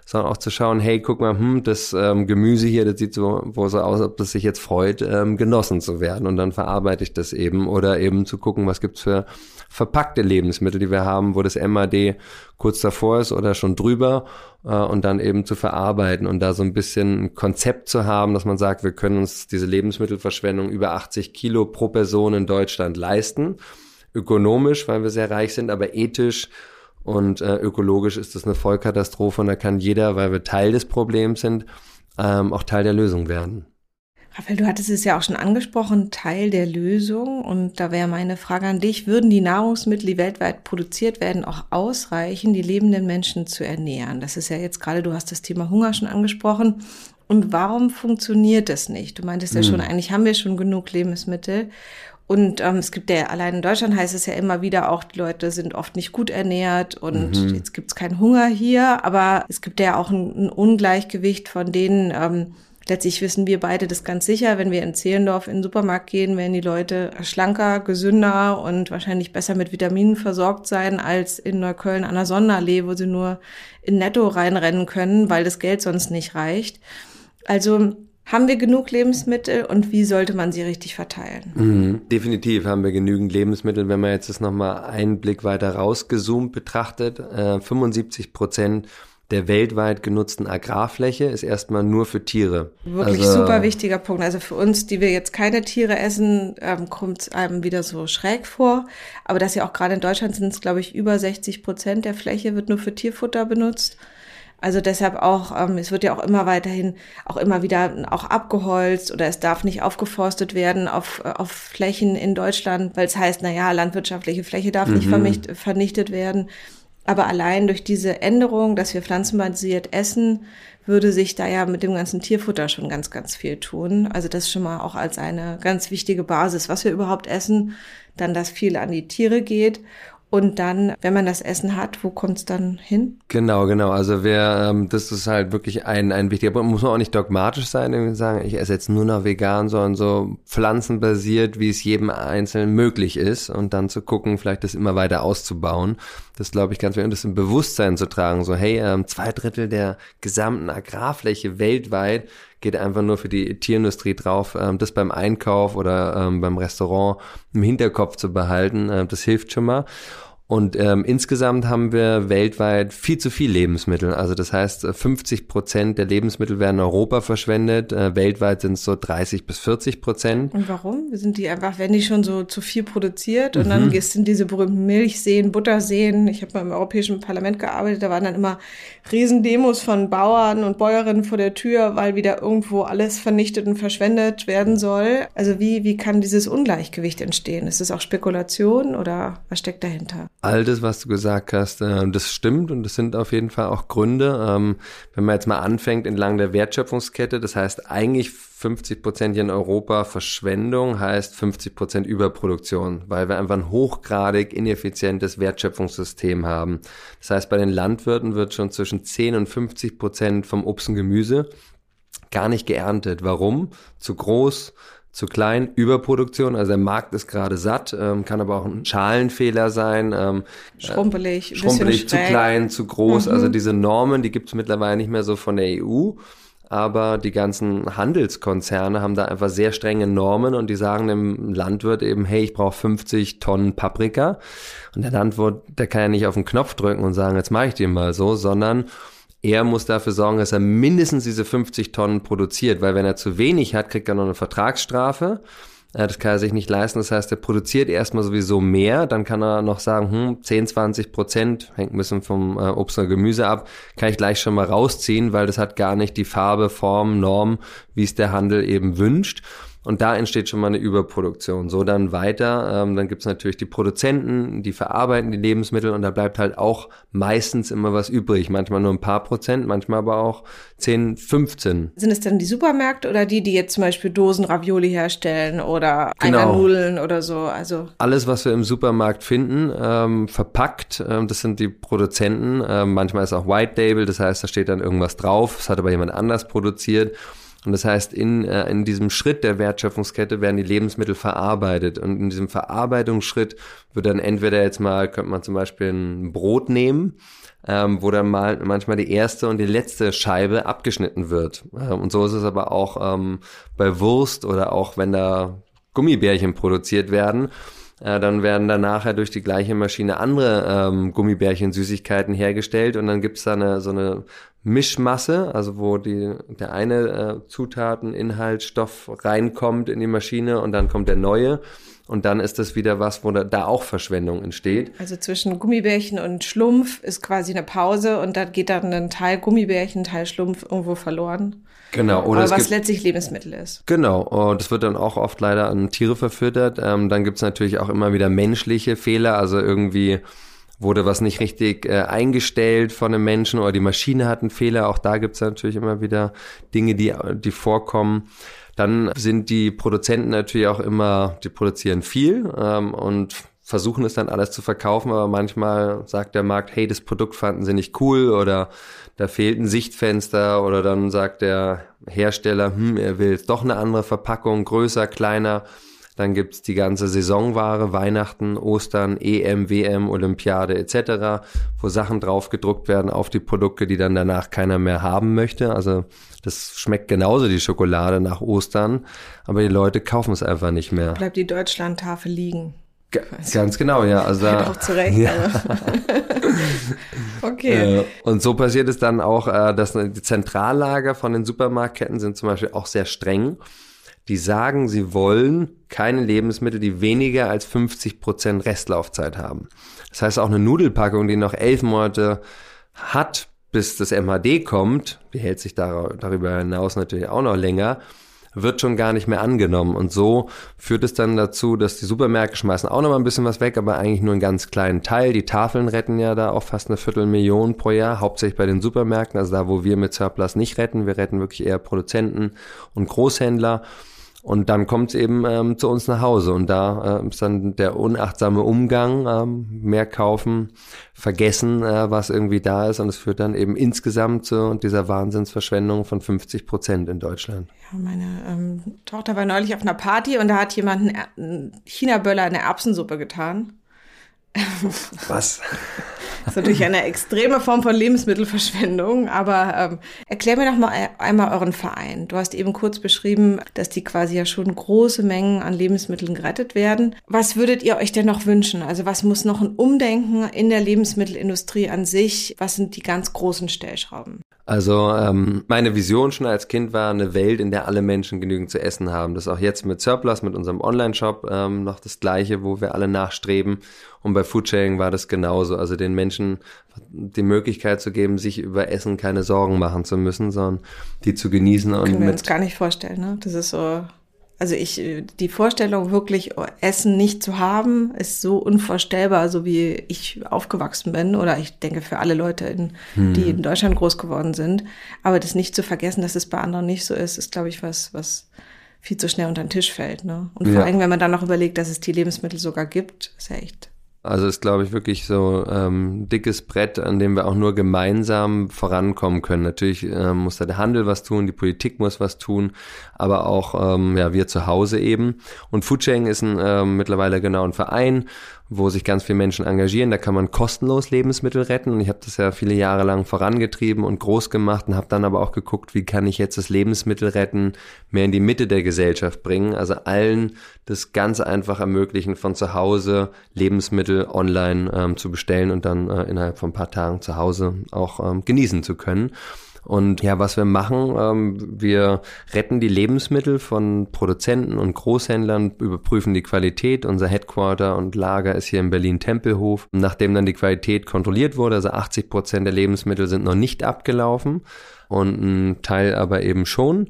sondern auch zu schauen, hey, guck mal, hm, das ähm, Gemüse hier, das sieht so, wo so aus, ob das sich jetzt freut, ähm, genossen zu werden. Und dann verarbeite ich das eben. Oder eben zu gucken, was gibt's für verpackte Lebensmittel, die wir haben, wo das MAD kurz davor ist oder schon drüber äh, und dann eben zu verarbeiten und da so ein bisschen ein Konzept zu haben, dass man sagt, wir können uns diese Lebensmittelverschwendung über 80 Kilo pro Person in Deutschland leisten. Ökonomisch, weil wir sehr reich sind, aber ethisch und äh, ökologisch ist das eine Vollkatastrophe und da kann jeder, weil wir Teil des Problems sind, ähm, auch Teil der Lösung werden. Raphael, du hattest es ja auch schon angesprochen, Teil der Lösung. Und da wäre meine Frage an dich, würden die Nahrungsmittel, die weltweit produziert werden, auch ausreichen, die lebenden Menschen zu ernähren? Das ist ja jetzt gerade, du hast das Thema Hunger schon angesprochen. Und warum funktioniert das nicht? Du meintest ja hm. schon, eigentlich haben wir schon genug Lebensmittel. Und ähm, es gibt ja, allein in Deutschland heißt es ja immer wieder auch, die Leute sind oft nicht gut ernährt und mhm. jetzt gibt's keinen Hunger hier, aber es gibt ja auch ein, ein Ungleichgewicht von denen, ähm, letztlich wissen wir beide das ganz sicher, wenn wir in Zehlendorf in den Supermarkt gehen, werden die Leute schlanker, gesünder und wahrscheinlich besser mit Vitaminen versorgt sein als in Neukölln an der Sonderallee, wo sie nur in Netto reinrennen können, weil das Geld sonst nicht reicht. Also haben wir genug Lebensmittel und wie sollte man sie richtig verteilen? Mhm, definitiv haben wir genügend Lebensmittel. Wenn man jetzt das nochmal einen Blick weiter rausgezoomt betrachtet, äh, 75 Prozent der weltweit genutzten Agrarfläche ist erstmal nur für Tiere. Wirklich also, super wichtiger Punkt. Also für uns, die wir jetzt keine Tiere essen, ähm, kommt es einem wieder so schräg vor. Aber das ja auch gerade in Deutschland sind es, glaube ich, über 60 Prozent der Fläche wird nur für Tierfutter benutzt. Also deshalb auch, ähm, es wird ja auch immer weiterhin, auch immer wieder auch abgeholzt oder es darf nicht aufgeforstet werden auf, auf Flächen in Deutschland, weil es heißt, na ja, landwirtschaftliche Fläche darf mhm. nicht vernichtet werden. Aber allein durch diese Änderung, dass wir pflanzenbasiert essen, würde sich da ja mit dem ganzen Tierfutter schon ganz, ganz viel tun. Also das schon mal auch als eine ganz wichtige Basis, was wir überhaupt essen, dann, dass viel an die Tiere geht und dann, wenn man das Essen hat, wo kommt es dann hin? Genau, genau. Also wer, ähm, das ist halt wirklich ein, ein wichtiger Punkt. Muss man auch nicht dogmatisch sein, irgendwie sagen, ich esse jetzt nur noch vegan, sondern so pflanzenbasiert, wie es jedem Einzelnen möglich ist. Und dann zu gucken, vielleicht das immer weiter auszubauen. Das glaube ich ganz wichtig. Und das im Bewusstsein zu tragen. So, hey, ähm, zwei Drittel der gesamten Agrarfläche weltweit geht einfach nur für die Tierindustrie drauf. Ähm, das beim Einkauf oder ähm, beim Restaurant im Hinterkopf zu behalten, äh, das hilft schon mal. Und ähm, insgesamt haben wir weltweit viel zu viel Lebensmittel. Also das heißt, 50 Prozent der Lebensmittel werden in Europa verschwendet. Äh, weltweit sind es so 30 bis 40 Prozent. Und warum? Sind die einfach, wenn die schon so zu viel produziert und mhm. dann sind diese berühmten Milchseen, Butterseen. Ich habe mal im Europäischen Parlament gearbeitet, da waren dann immer Riesendemos von Bauern und Bäuerinnen vor der Tür, weil wieder irgendwo alles vernichtet und verschwendet werden soll. Also wie, wie kann dieses Ungleichgewicht entstehen? Ist es auch Spekulation oder was steckt dahinter? All das, was du gesagt hast, äh, das stimmt und das sind auf jeden Fall auch Gründe. Ähm, wenn man jetzt mal anfängt entlang der Wertschöpfungskette, das heißt eigentlich 50 Prozent hier in Europa Verschwendung heißt 50 Prozent Überproduktion, weil wir einfach ein hochgradig ineffizientes Wertschöpfungssystem haben. Das heißt, bei den Landwirten wird schon zwischen 10 und 50 Prozent vom Obst und Gemüse gar nicht geerntet. Warum? Zu groß, zu klein, Überproduktion, also der Markt ist gerade satt, ähm, kann aber auch ein Schalenfehler sein. Ähm, schrumpelig, äh, schrumpelig, zu klein, zu groß. Also mhm. Also diese Normen, die gibt es mittlerweile nicht mehr so von der EU. Aber die ganzen Handelskonzerne haben da einfach sehr strenge Normen und die sagen dem Landwirt eben, hey, ich brauche 50 Tonnen Paprika. Und der Landwirt, der kann ja nicht auf den Knopf drücken und sagen, jetzt mache ich dir mal so, sondern er muss dafür sorgen, dass er mindestens diese 50 Tonnen produziert, weil wenn er zu wenig hat, kriegt er noch eine Vertragsstrafe. Das kann er sich nicht leisten. Das heißt, er produziert erstmal sowieso mehr. Dann kann er noch sagen, hm, 10, 20 Prozent, hängt ein bisschen vom äh, Obst und Gemüse ab, kann ich gleich schon mal rausziehen, weil das hat gar nicht die Farbe, Form, Norm, wie es der Handel eben wünscht. Und da entsteht schon mal eine Überproduktion. So dann weiter, ähm, dann gibt's natürlich die Produzenten, die verarbeiten die Lebensmittel und da bleibt halt auch meistens immer was übrig. Manchmal nur ein paar Prozent, manchmal aber auch 10, 15. Sind es dann die Supermärkte oder die, die jetzt zum Beispiel Dosen Ravioli herstellen oder genau. Nudeln oder so? Also Alles, was wir im Supermarkt finden, ähm, verpackt, ähm, das sind die Produzenten. Ähm, manchmal ist auch White Label, das heißt, da steht dann irgendwas drauf, das hat aber jemand anders produziert. Und das heißt, in, äh, in diesem Schritt der Wertschöpfungskette werden die Lebensmittel verarbeitet. Und in diesem Verarbeitungsschritt wird dann entweder jetzt mal, könnte man zum Beispiel ein Brot nehmen, ähm, wo dann mal manchmal die erste und die letzte Scheibe abgeschnitten wird. Ähm, und so ist es aber auch ähm, bei Wurst oder auch wenn da Gummibärchen produziert werden. Äh, dann werden da nachher durch die gleiche Maschine andere ähm, Gummibärchen, Süßigkeiten hergestellt und dann gibt's da eine, so eine Mischmasse, also wo die, der eine äh, Zutaten, Inhaltsstoff reinkommt in die Maschine und dann kommt der neue. Und dann ist das wieder was, wo da, da auch Verschwendung entsteht. Also zwischen Gummibärchen und Schlumpf ist quasi eine Pause und da geht dann ein Teil Gummibärchen, Teil Schlumpf irgendwo verloren. Genau. Oder Aber was gibt, letztlich Lebensmittel ist. Genau. Und das wird dann auch oft leider an Tiere verfüttert. Ähm, dann gibt's natürlich auch immer wieder menschliche Fehler. Also irgendwie wurde was nicht richtig äh, eingestellt von einem Menschen oder die Maschine hat einen Fehler. Auch da gibt's natürlich immer wieder Dinge, die, die vorkommen. Dann sind die Produzenten natürlich auch immer, die produzieren viel ähm, und versuchen es dann alles zu verkaufen, aber manchmal sagt der Markt, hey, das Produkt fanden sie nicht cool oder da fehlt ein Sichtfenster oder dann sagt der Hersteller, hm, er will doch eine andere Verpackung, größer, kleiner. Dann gibt's die ganze Saisonware, Weihnachten, Ostern, EM, WM, Olympiade etc., wo Sachen drauf gedruckt werden auf die Produkte, die dann danach keiner mehr haben möchte. Also das schmeckt genauso die Schokolade nach Ostern, aber die Leute kaufen es einfach nicht mehr. Bleibt die Deutschlandtafel liegen. Ganz genau, ja. Also da, auch zurecht. Ja. okay. Äh, und so passiert es dann auch, äh, dass die Zentrallager von den Supermarktketten sind zum Beispiel auch sehr streng die sagen, sie wollen keine Lebensmittel, die weniger als 50 Prozent Restlaufzeit haben. Das heißt, auch eine Nudelpackung, die noch elf Monate hat, bis das MHD kommt, die hält sich darüber hinaus natürlich auch noch länger, wird schon gar nicht mehr angenommen. Und so führt es dann dazu, dass die Supermärkte schmeißen auch noch mal ein bisschen was weg, aber eigentlich nur einen ganz kleinen Teil. Die Tafeln retten ja da auch fast eine Viertelmillion pro Jahr, hauptsächlich bei den Supermärkten, also da, wo wir mit Surplus nicht retten. Wir retten wirklich eher Produzenten und Großhändler. Und dann kommt es eben ähm, zu uns nach Hause und da äh, ist dann der unachtsame Umgang, ähm, mehr kaufen, vergessen, äh, was irgendwie da ist und es führt dann eben insgesamt zu dieser Wahnsinnsverschwendung von 50 Prozent in Deutschland. Ja, meine ähm, Tochter war neulich auf einer Party und da hat jemand einen China-Böller in eine Erbsensuppe getan. Was? Das ist natürlich eine extreme Form von Lebensmittelverschwendung, aber ähm, erklär mir doch mal einmal euren Verein. Du hast eben kurz beschrieben, dass die quasi ja schon große Mengen an Lebensmitteln gerettet werden. Was würdet ihr euch denn noch wünschen? Also was muss noch ein Umdenken in der Lebensmittelindustrie an sich? Was sind die ganz großen Stellschrauben? Also ähm, meine Vision schon als Kind war eine Welt, in der alle Menschen genügend zu essen haben. Das ist auch jetzt mit Surplus, mit unserem Online-Shop ähm, noch das Gleiche, wo wir alle nachstreben. Und bei Foodsharing war das genauso. Also den Menschen die Möglichkeit zu geben, sich über Essen keine Sorgen machen zu müssen, sondern die zu genießen. Und Können wir uns gar nicht vorstellen. Ne? Das ist so also ich, die Vorstellung wirklich Essen nicht zu haben, ist so unvorstellbar, so wie ich aufgewachsen bin oder ich denke für alle Leute, in, hm. die in Deutschland groß geworden sind. Aber das nicht zu vergessen, dass es bei anderen nicht so ist, ist glaube ich was, was viel zu schnell unter den Tisch fällt. Ne? Und vor ja. allem, wenn man dann noch überlegt, dass es die Lebensmittel sogar gibt, ist ja echt also ist, glaube ich, wirklich so ähm, dickes Brett, an dem wir auch nur gemeinsam vorankommen können. Natürlich ähm, muss da der Handel was tun, die Politik muss was tun, aber auch ähm, ja wir zu Hause eben. Und Foodsharing ist ein, ähm, mittlerweile genau ein Verein, wo sich ganz viele Menschen engagieren. Da kann man kostenlos Lebensmittel retten. Und ich habe das ja viele Jahre lang vorangetrieben und groß gemacht und habe dann aber auch geguckt, wie kann ich jetzt das Lebensmittel retten mehr in die Mitte der Gesellschaft bringen. Also allen das ganz einfach ermöglichen, von zu Hause Lebensmittel online ähm, zu bestellen und dann äh, innerhalb von ein paar Tagen zu Hause auch ähm, genießen zu können. Und ja, was wir machen, ähm, wir retten die Lebensmittel von Produzenten und Großhändlern, überprüfen die Qualität. Unser Headquarter und Lager ist hier in Berlin-Tempelhof. Nachdem dann die Qualität kontrolliert wurde, also 80 Prozent der Lebensmittel sind noch nicht abgelaufen und ein Teil aber eben schon.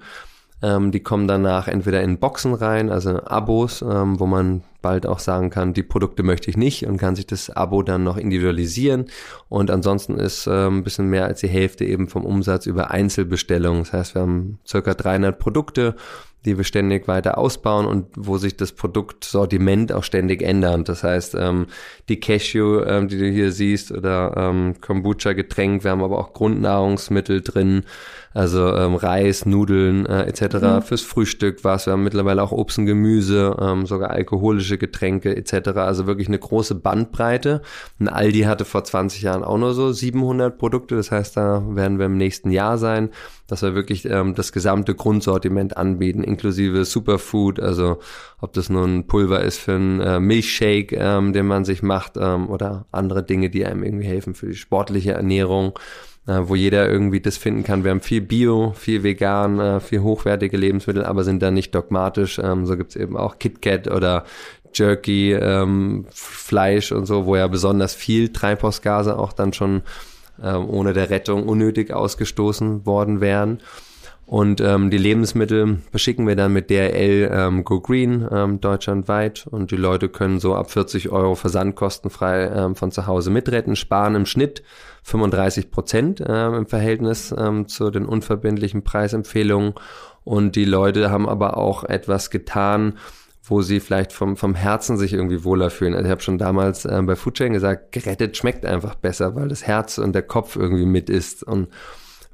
Ähm, die kommen danach entweder in Boxen rein, also Abos, ähm, wo man bald auch sagen kann, die Produkte möchte ich nicht und kann sich das Abo dann noch individualisieren. Und ansonsten ist äh, ein bisschen mehr als die Hälfte eben vom Umsatz über Einzelbestellungen. Das heißt, wir haben circa 300 Produkte die wir ständig weiter ausbauen und wo sich das Produktsortiment auch ständig ändert. Das heißt, ähm, die Cashew, ähm, die du hier siehst, oder ähm, Kombucha-Getränk, wir haben aber auch Grundnahrungsmittel drin, also ähm, Reis, Nudeln äh, etc. Mhm. Fürs Frühstück was. Wir haben mittlerweile auch Obst und Gemüse, ähm, sogar alkoholische Getränke etc. Also wirklich eine große Bandbreite. Und Aldi hatte vor 20 Jahren auch nur so 700 Produkte. Das heißt, da werden wir im nächsten Jahr sein dass wir wirklich ähm, das gesamte Grundsortiment anbieten, inklusive Superfood, also ob das nun ein Pulver ist für einen äh, Milchshake, ähm, den man sich macht, ähm, oder andere Dinge, die einem irgendwie helfen für die sportliche Ernährung, äh, wo jeder irgendwie das finden kann. Wir haben viel Bio, viel vegan, äh, viel hochwertige Lebensmittel, aber sind da nicht dogmatisch. Ähm, so gibt's eben auch KitKat oder Jerky, ähm, Fleisch und so, wo ja besonders viel Treibhausgase auch dann schon ähm, ohne der Rettung unnötig ausgestoßen worden wären. Und ähm, die Lebensmittel beschicken wir dann mit DRL ähm, Go Green ähm, deutschlandweit und die Leute können so ab 40 Euro versandkostenfrei ähm, von zu Hause mitretten, sparen im Schnitt 35 Prozent ähm, im Verhältnis ähm, zu den unverbindlichen Preisempfehlungen und die Leute haben aber auch etwas getan, wo sie vielleicht vom, vom Herzen sich irgendwie wohler fühlen. Also ich habe schon damals äh, bei Foodchain gesagt, gerettet schmeckt einfach besser, weil das Herz und der Kopf irgendwie mit ist. Und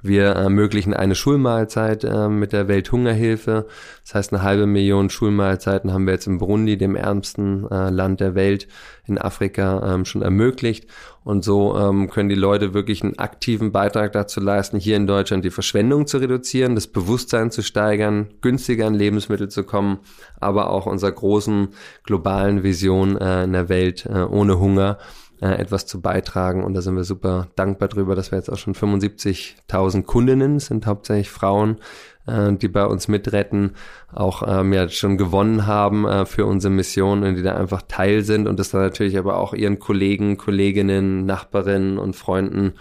wir ermöglichen eine Schulmahlzeit äh, mit der Welthungerhilfe. Das heißt, eine halbe Million Schulmahlzeiten haben wir jetzt in Burundi, dem ärmsten äh, Land der Welt in Afrika, ähm, schon ermöglicht. Und so ähm, können die Leute wirklich einen aktiven Beitrag dazu leisten, hier in Deutschland die Verschwendung zu reduzieren, das Bewusstsein zu steigern, günstiger an Lebensmittel zu kommen, aber auch unserer großen globalen Vision äh, in der Welt äh, ohne Hunger äh, etwas zu beitragen. Und da sind wir super dankbar drüber, dass wir jetzt auch schon 75.000 Kundinnen, sind hauptsächlich Frauen, äh, die bei uns mitretten, auch ähm, ja schon gewonnen haben äh, für unsere Mission und die da einfach Teil sind und das dann natürlich aber auch ihren Kollegen, Kolleginnen, Nachbarinnen und Freunden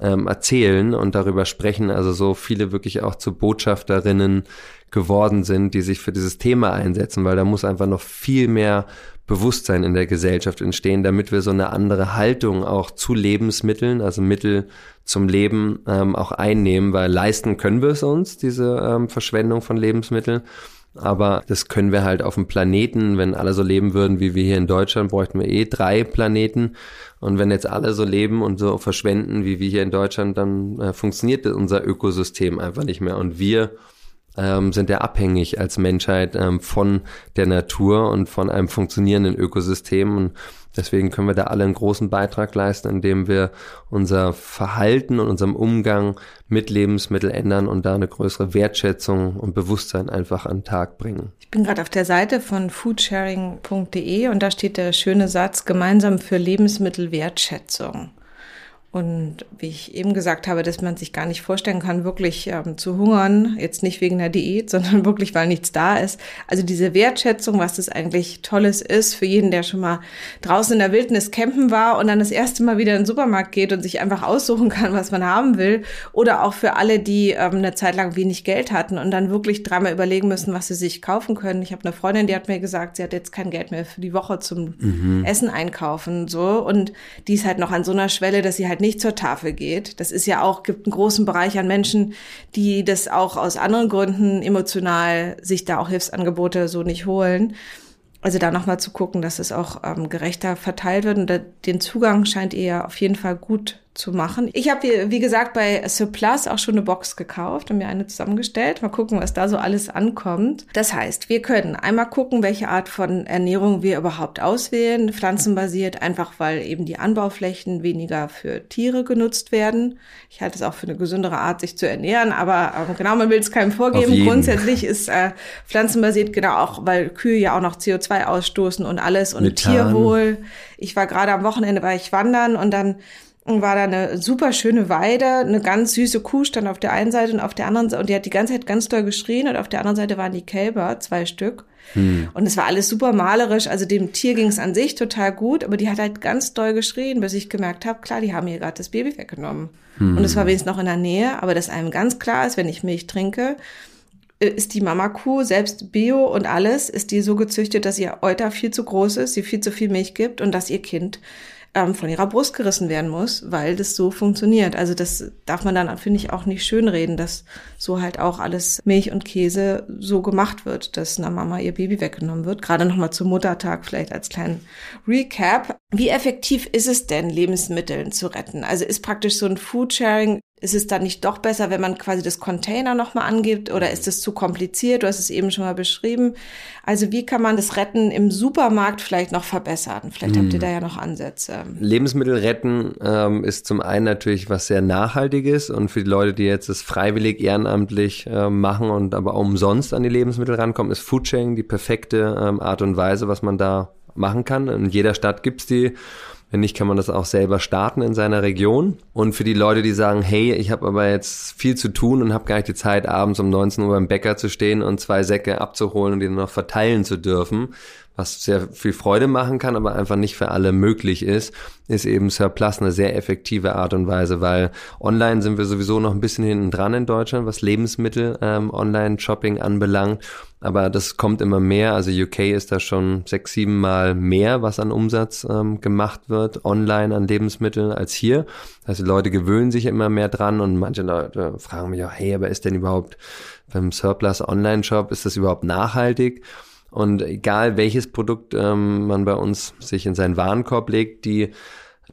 ähm, erzählen und darüber sprechen. Also so viele wirklich auch zu Botschafterinnen geworden sind, die sich für dieses Thema einsetzen, weil da muss einfach noch viel mehr Bewusstsein in der Gesellschaft entstehen, damit wir so eine andere Haltung auch zu Lebensmitteln, also Mittel zum Leben ähm, auch einnehmen, weil leisten können wir es uns, diese ähm, Verschwendung von Lebensmitteln. Aber das können wir halt auf dem Planeten, wenn alle so leben würden wie wir hier in Deutschland, bräuchten wir eh drei Planeten. Und wenn jetzt alle so leben und so verschwenden wie wir hier in Deutschland, dann äh, funktioniert unser Ökosystem einfach nicht mehr. Und wir ähm, sind ja abhängig als Menschheit ähm, von der Natur und von einem funktionierenden Ökosystem. Und deswegen können wir da alle einen großen Beitrag leisten, indem wir unser Verhalten und unserem Umgang mit Lebensmitteln ändern und da eine größere Wertschätzung und Bewusstsein einfach an den Tag bringen. Ich bin gerade auf der Seite von foodsharing.de und da steht der schöne Satz gemeinsam für Lebensmittelwertschätzung. Und wie ich eben gesagt habe, dass man sich gar nicht vorstellen kann, wirklich ähm, zu hungern, jetzt nicht wegen der Diät, sondern wirklich, weil nichts da ist. Also diese Wertschätzung, was das eigentlich Tolles ist für jeden, der schon mal draußen in der Wildnis campen war und dann das erste Mal wieder in den Supermarkt geht und sich einfach aussuchen kann, was man haben will. Oder auch für alle, die ähm, eine Zeit lang wenig Geld hatten und dann wirklich dreimal überlegen müssen, was sie sich kaufen können. Ich habe eine Freundin, die hat mir gesagt, sie hat jetzt kein Geld mehr für die Woche zum mhm. Essen einkaufen, so. Und die ist halt noch an so einer Schwelle, dass sie halt nicht zur Tafel geht. Das ist ja auch, gibt einen großen Bereich an Menschen, die das auch aus anderen Gründen emotional sich da auch Hilfsangebote so nicht holen. Also da nochmal zu gucken, dass es auch ähm, gerechter verteilt wird und den Zugang scheint ihr auf jeden Fall gut zu machen. Ich habe, wie gesagt, bei Surplus auch schon eine Box gekauft und mir eine zusammengestellt. Mal gucken, was da so alles ankommt. Das heißt, wir können einmal gucken, welche Art von Ernährung wir überhaupt auswählen. Pflanzenbasiert, einfach weil eben die Anbauflächen weniger für Tiere genutzt werden. Ich halte es auch für eine gesündere Art, sich zu ernähren, aber äh, genau, man will es keinem vorgeben. Grundsätzlich ist äh, pflanzenbasiert genau auch, weil Kühe ja auch noch CO2 ausstoßen und alles und Methan. Tierwohl. Ich war gerade am Wochenende, war ich wandern und dann war da eine super schöne Weide, eine ganz süße Kuh stand auf der einen Seite und auf der anderen Seite, und die hat die ganze Zeit ganz doll geschrien und auf der anderen Seite waren die Kälber, zwei Stück. Hm. Und es war alles super malerisch, also dem Tier ging es an sich total gut, aber die hat halt ganz doll geschrien, bis ich gemerkt habe, klar, die haben ihr gerade das Baby weggenommen. Hm. Und es war wenigstens noch in der Nähe, aber dass einem ganz klar ist, wenn ich Milch trinke, äh, ist die Mama-Kuh, selbst Bio und alles, ist die so gezüchtet, dass ihr Euter viel zu groß ist, sie viel zu viel Milch gibt und dass ihr Kind ähm, von ihrer Brust gerissen werden muss, weil das so funktioniert. Also das darf man dann, finde ich, auch nicht schönreden, dass so halt auch alles Milch und Käse so gemacht wird, dass einer Mama ihr Baby weggenommen wird. Gerade nochmal zum Muttertag vielleicht als kleinen Recap. Wie effektiv ist es denn, Lebensmittel zu retten? Also ist praktisch so ein Foodsharing ist es dann nicht doch besser, wenn man quasi das Container nochmal angibt oder ist es zu kompliziert? Du hast es eben schon mal beschrieben. Also wie kann man das Retten im Supermarkt vielleicht noch verbessern? Vielleicht hm. habt ihr hm. da ja noch Ansätze. Lebensmittel retten ähm, ist zum einen natürlich was sehr Nachhaltiges und für die Leute, die jetzt das freiwillig ehrenamtlich äh, machen und aber auch umsonst an die Lebensmittel rankommen, ist Foodsharing die perfekte ähm, Art und Weise, was man da machen kann. In jeder Stadt gibt's die wenn nicht, kann man das auch selber starten in seiner Region. Und für die Leute, die sagen, hey, ich habe aber jetzt viel zu tun und habe gar nicht die Zeit, abends um 19 Uhr beim Bäcker zu stehen und zwei Säcke abzuholen und die dann noch verteilen zu dürfen, was sehr viel Freude machen kann, aber einfach nicht für alle möglich ist, ist eben Surplus eine sehr effektive Art und Weise, weil online sind wir sowieso noch ein bisschen hinten dran in Deutschland, was Lebensmittel ähm, Online-Shopping anbelangt. Aber das kommt immer mehr. Also UK ist da schon sechs, sieben Mal mehr, was an Umsatz ähm, gemacht wird, online an Lebensmitteln als hier. Also die Leute gewöhnen sich immer mehr dran und manche Leute fragen mich auch, hey, aber ist denn überhaupt beim Surplus Online-Shop, ist das überhaupt nachhaltig? Und egal welches Produkt ähm, man bei uns sich in seinen Warenkorb legt, die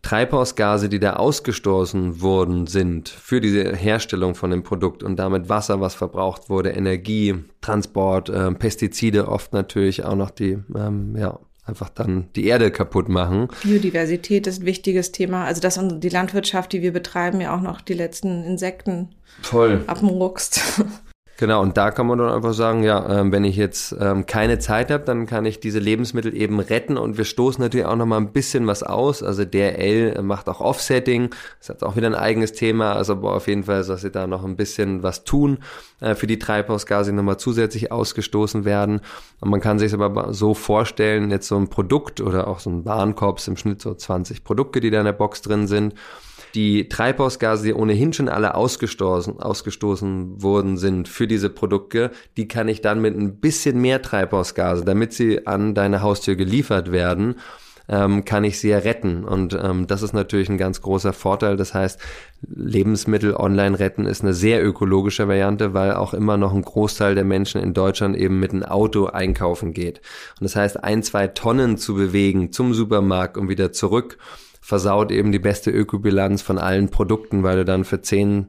Treibhausgase, die da ausgestoßen worden sind für diese Herstellung von dem Produkt und damit Wasser, was verbraucht wurde, Energie, Transport, äh, Pestizide, oft natürlich auch noch die, ähm, ja, einfach dann die Erde kaputt machen. Biodiversität ist ein wichtiges Thema. Also dass die Landwirtschaft, die wir betreiben, ja auch noch die letzten Insekten Voll. abruckst. Genau, und da kann man dann einfach sagen, ja, ähm, wenn ich jetzt ähm, keine Zeit habe, dann kann ich diese Lebensmittel eben retten und wir stoßen natürlich auch nochmal ein bisschen was aus. Also DRL macht auch Offsetting, das hat auch wieder ein eigenes Thema, also auf jeden Fall, dass sie da noch ein bisschen was tun äh, für die Treibhausgase, die nochmal zusätzlich ausgestoßen werden. Und man kann sich aber so vorstellen, jetzt so ein Produkt oder auch so ein Warenkorb im Schnitt so 20 Produkte, die da in der Box drin sind die Treibhausgase, die ohnehin schon alle ausgestoßen, ausgestoßen worden sind für diese Produkte, die kann ich dann mit ein bisschen mehr Treibhausgase, damit sie an deine Haustür geliefert werden, ähm, kann ich sie ja retten. Und ähm, das ist natürlich ein ganz großer Vorteil. Das heißt, Lebensmittel online retten ist eine sehr ökologische Variante, weil auch immer noch ein Großteil der Menschen in Deutschland eben mit einem Auto einkaufen geht. Und das heißt, ein, zwei Tonnen zu bewegen zum Supermarkt und wieder zurück, versaut eben die beste Ökobilanz von allen Produkten, weil du dann für zehn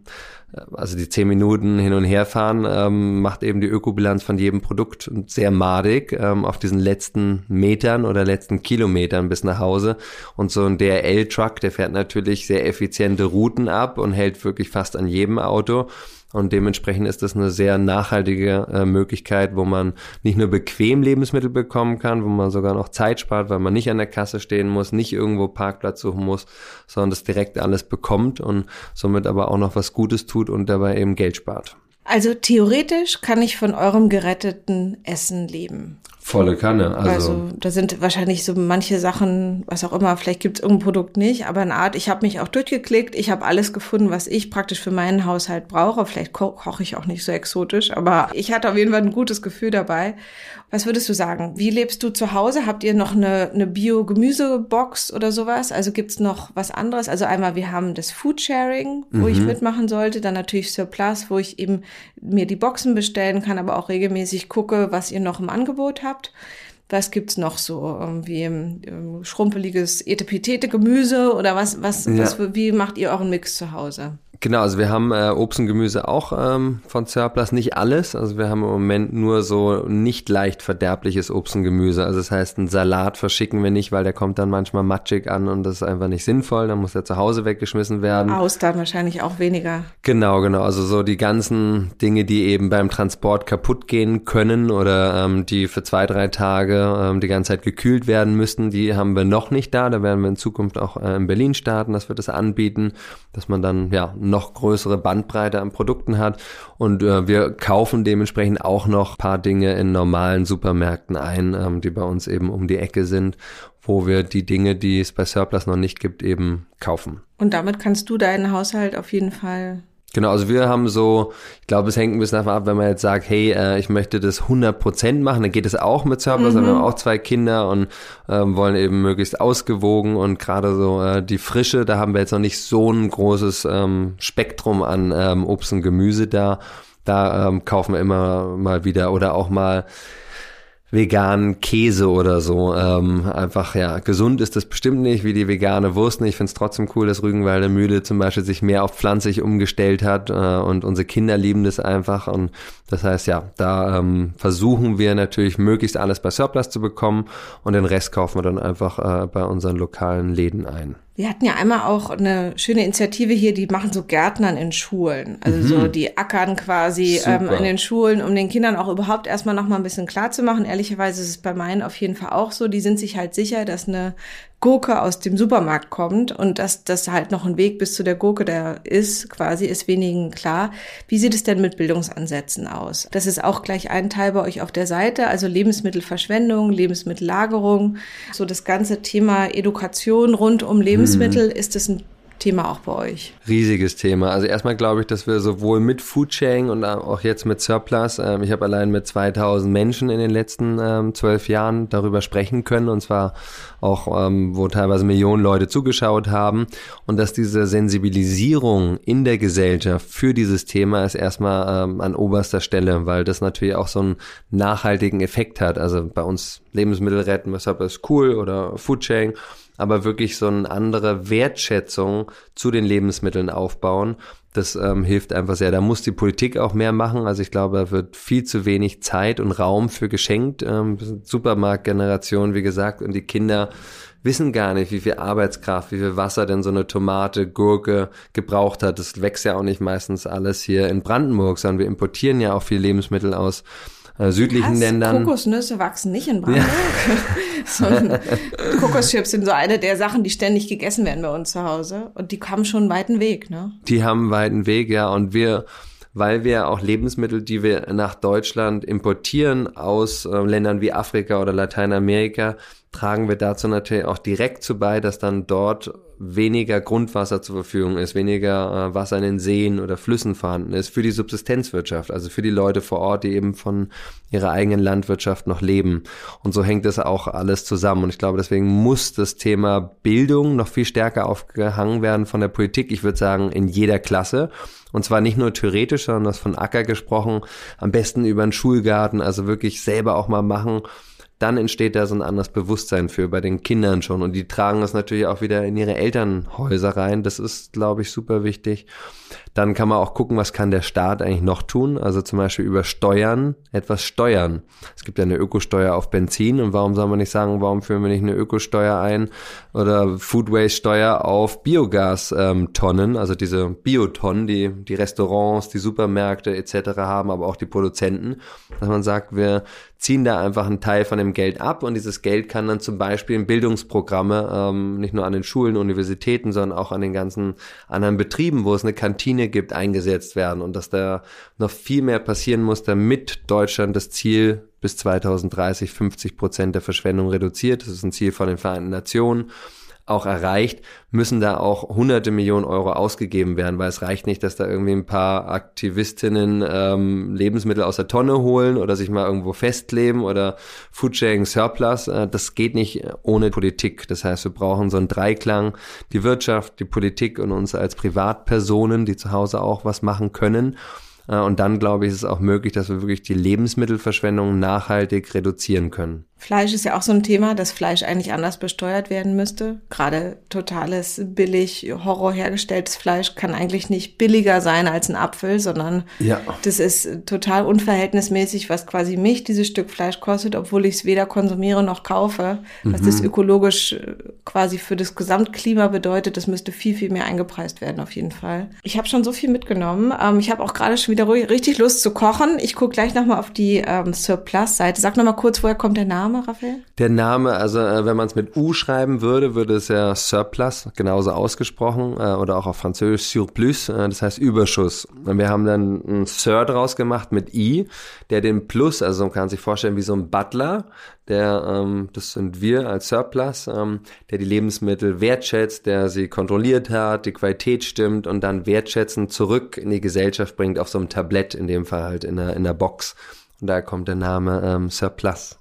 also die zehn Minuten hin und her fahren, ähm, macht eben die Ökobilanz von jedem Produkt sehr madig ähm, auf diesen letzten Metern oder letzten Kilometern bis nach Hause. Und so ein DRL-Truck, der fährt natürlich sehr effiziente Routen ab und hält wirklich fast an jedem Auto. Und dementsprechend ist das eine sehr nachhaltige äh, Möglichkeit, wo man nicht nur bequem Lebensmittel bekommen kann, wo man sogar noch Zeit spart, weil man nicht an der Kasse stehen muss, nicht irgendwo Parkplatz suchen muss, sondern das direkt alles bekommt und somit aber auch noch was Gutes tut und dabei eben Geld spart. Also theoretisch kann ich von eurem geretteten Essen leben. Volle Kanne. Also, also da sind wahrscheinlich so manche Sachen, was auch immer, vielleicht gibt es irgendein Produkt nicht, aber eine Art, ich habe mich auch durchgeklickt, ich habe alles gefunden, was ich praktisch für meinen Haushalt brauche. Vielleicht ko koche ich auch nicht so exotisch, aber ich hatte auf jeden Fall ein gutes Gefühl dabei. Was würdest du sagen? Wie lebst du zu Hause? Habt ihr noch eine, eine Bio-Gemüsebox oder sowas? Also gibt's noch was anderes? Also einmal, wir haben das Foodsharing, wo mhm. ich mitmachen sollte, dann natürlich Surplus, wo ich eben mir die Boxen bestellen kann, aber auch regelmäßig gucke, was ihr noch im Angebot habt. Was gibt's noch so? Irgendwie ähm, schrumpeliges Etepetete-Gemüse oder was, was, ja. was, wie macht ihr euren Mix zu Hause? Genau, also wir haben äh, Obst und Gemüse auch ähm, von Surplus, nicht alles. Also wir haben im Moment nur so nicht leicht verderbliches Obst und Gemüse. Also das heißt, einen Salat verschicken wir nicht, weil der kommt dann manchmal matschig an und das ist einfach nicht sinnvoll. Dann muss er zu Hause weggeschmissen werden. Austern wahrscheinlich auch weniger. Genau, genau. Also so die ganzen Dinge, die eben beim Transport kaputt gehen können oder ähm, die für zwei, drei Tage ähm, die ganze Zeit gekühlt werden müssten, die haben wir noch nicht da. Da werden wir in Zukunft auch äh, in Berlin starten, dass wir das anbieten, dass man dann ja noch größere Bandbreite an Produkten hat. Und äh, wir kaufen dementsprechend auch noch paar Dinge in normalen Supermärkten ein, ähm, die bei uns eben um die Ecke sind, wo wir die Dinge, die es bei Surplus noch nicht gibt, eben kaufen. Und damit kannst du deinen Haushalt auf jeden Fall Genau, also wir haben so, ich glaube, es hängt ein bisschen davon ab, wenn man jetzt sagt, hey, äh, ich möchte das 100% machen, dann geht es auch mit Surplus, mhm. wir haben auch zwei Kinder und ähm, wollen eben möglichst ausgewogen und gerade so äh, die Frische, da haben wir jetzt noch nicht so ein großes ähm, Spektrum an ähm, Obst und Gemüse da. Da ähm, kaufen wir immer mal wieder oder auch mal veganen Käse oder so. Ähm, einfach, ja, gesund ist das bestimmt nicht, wie die vegane Wurst. Ich finde es trotzdem cool, dass Rügenwalder Mühle zum Beispiel sich mehr auf pflanzlich umgestellt hat äh, und unsere Kinder lieben das einfach. Und das heißt, ja, da ähm, versuchen wir natürlich möglichst alles bei Surplus zu bekommen und den Rest kaufen wir dann einfach äh, bei unseren lokalen Läden ein. Wir hatten ja einmal auch eine schöne Initiative hier, die machen so Gärtnern in Schulen. Also mhm. so, die ackern quasi ähm, in den Schulen, um den Kindern auch überhaupt erstmal noch mal ein bisschen klar zu machen. Ehrlicherweise ist es bei meinen auf jeden Fall auch so. Die sind sich halt sicher, dass eine Gurke aus dem Supermarkt kommt und dass das halt noch ein Weg bis zu der Gurke da ist, quasi, ist wenigen klar. Wie sieht es denn mit Bildungsansätzen aus? Das ist auch gleich ein Teil bei euch auf der Seite, also Lebensmittelverschwendung, Lebensmittellagerung, so das ganze Thema Education rund um Lebensmittel. Hm. Ist das ein Thema auch bei euch? Riesiges Thema. Also erstmal glaube ich, dass wir sowohl mit Foodsharing und auch jetzt mit Surplus, ähm, ich habe allein mit 2000 Menschen in den letzten ähm, zwölf Jahren darüber sprechen können und zwar auch, ähm, wo teilweise Millionen Leute zugeschaut haben und dass diese Sensibilisierung in der Gesellschaft für dieses Thema ist erstmal ähm, an oberster Stelle, weil das natürlich auch so einen nachhaltigen Effekt hat. Also bei uns Lebensmittel retten, weshalb ist cool oder Foodsharing aber wirklich so eine andere Wertschätzung zu den Lebensmitteln aufbauen. Das ähm, hilft einfach sehr. Da muss die Politik auch mehr machen. Also ich glaube, da wird viel zu wenig Zeit und Raum für geschenkt. Ähm, Supermarktgeneration, wie gesagt, und die Kinder wissen gar nicht, wie viel Arbeitskraft, wie viel Wasser denn so eine Tomate, Gurke gebraucht hat. Das wächst ja auch nicht meistens alles hier in Brandenburg, sondern wir importieren ja auch viel Lebensmittel aus äh, südlichen Was? Ländern. Kokosnüsse wachsen nicht in Brandenburg. Ja. Kokoschips sind so eine der Sachen, die ständig gegessen werden bei uns zu Hause. Und die haben schon einen weiten Weg, ne? Die haben einen weiten Weg, ja. Und wir, weil wir auch Lebensmittel, die wir nach Deutschland importieren aus äh, Ländern wie Afrika oder Lateinamerika, tragen wir dazu natürlich auch direkt zu bei, dass dann dort weniger Grundwasser zur Verfügung ist, weniger äh, Wasser in den Seen oder Flüssen vorhanden ist für die Subsistenzwirtschaft, also für die Leute vor Ort, die eben von ihrer eigenen Landwirtschaft noch leben. Und so hängt das auch alles zusammen. Und ich glaube, deswegen muss das Thema Bildung noch viel stärker aufgehangen werden von der Politik. Ich würde sagen, in jeder Klasse. Und zwar nicht nur theoretisch, sondern das von Acker gesprochen, am besten über einen Schulgarten, also wirklich selber auch mal machen dann entsteht da so ein anderes Bewusstsein für bei den Kindern schon. Und die tragen das natürlich auch wieder in ihre Elternhäuser rein. Das ist, glaube ich, super wichtig. Dann kann man auch gucken, was kann der Staat eigentlich noch tun. Also zum Beispiel über Steuern etwas steuern. Es gibt ja eine Ökosteuer auf Benzin und warum soll man nicht sagen, warum führen wir nicht eine Ökosteuer ein oder Food Waste Steuer auf Biogastonnen, ähm, also diese Biotonnen, die die Restaurants, die Supermärkte etc. haben, aber auch die Produzenten, dass man sagt, wir ziehen da einfach einen Teil von dem Geld ab und dieses Geld kann dann zum Beispiel in Bildungsprogramme, ähm, nicht nur an den Schulen, Universitäten, sondern auch an den ganzen anderen Betrieben, wo es eine Kantine gibt, eingesetzt werden und dass da noch viel mehr passieren muss, damit Deutschland das Ziel bis 2030 50 Prozent der Verschwendung reduziert. Das ist ein Ziel von den Vereinten Nationen auch erreicht, müssen da auch hunderte Millionen Euro ausgegeben werden, weil es reicht nicht, dass da irgendwie ein paar Aktivistinnen ähm, Lebensmittel aus der Tonne holen oder sich mal irgendwo festkleben oder Foodsharing Surplus. Äh, das geht nicht ohne Politik. Das heißt, wir brauchen so einen Dreiklang, die Wirtschaft, die Politik und uns als Privatpersonen, die zu Hause auch was machen können. Äh, und dann, glaube ich, ist es auch möglich, dass wir wirklich die Lebensmittelverschwendung nachhaltig reduzieren können. Fleisch ist ja auch so ein Thema, dass Fleisch eigentlich anders besteuert werden müsste. Gerade totales billig, Horror hergestelltes Fleisch kann eigentlich nicht billiger sein als ein Apfel, sondern ja. das ist total unverhältnismäßig, was quasi mich dieses Stück Fleisch kostet, obwohl ich es weder konsumiere noch kaufe. Was mhm. das ökologisch äh, quasi für das Gesamtklima bedeutet, das müsste viel, viel mehr eingepreist werden auf jeden Fall. Ich habe schon so viel mitgenommen. Ähm, ich habe auch gerade schon wieder richtig Lust zu kochen. Ich gucke gleich nochmal auf die ähm, Surplus-Seite. Sag nochmal kurz, woher kommt der Name? Name, Raphael? Der Name, also äh, wenn man es mit U schreiben würde, würde es ja Surplus genauso ausgesprochen äh, oder auch auf Französisch Surplus, äh, das heißt Überschuss. Und wir haben dann ein Sir draus gemacht mit I, der den Plus, also man kann sich vorstellen wie so ein Butler, der, ähm, das sind wir als Surplus, ähm, der die Lebensmittel wertschätzt, der sie kontrolliert hat, die Qualität stimmt und dann wertschätzend zurück in die Gesellschaft bringt auf so einem Tablett, in dem Fall halt in einer, in einer Box. Und daher kommt der Name ähm, Surplus.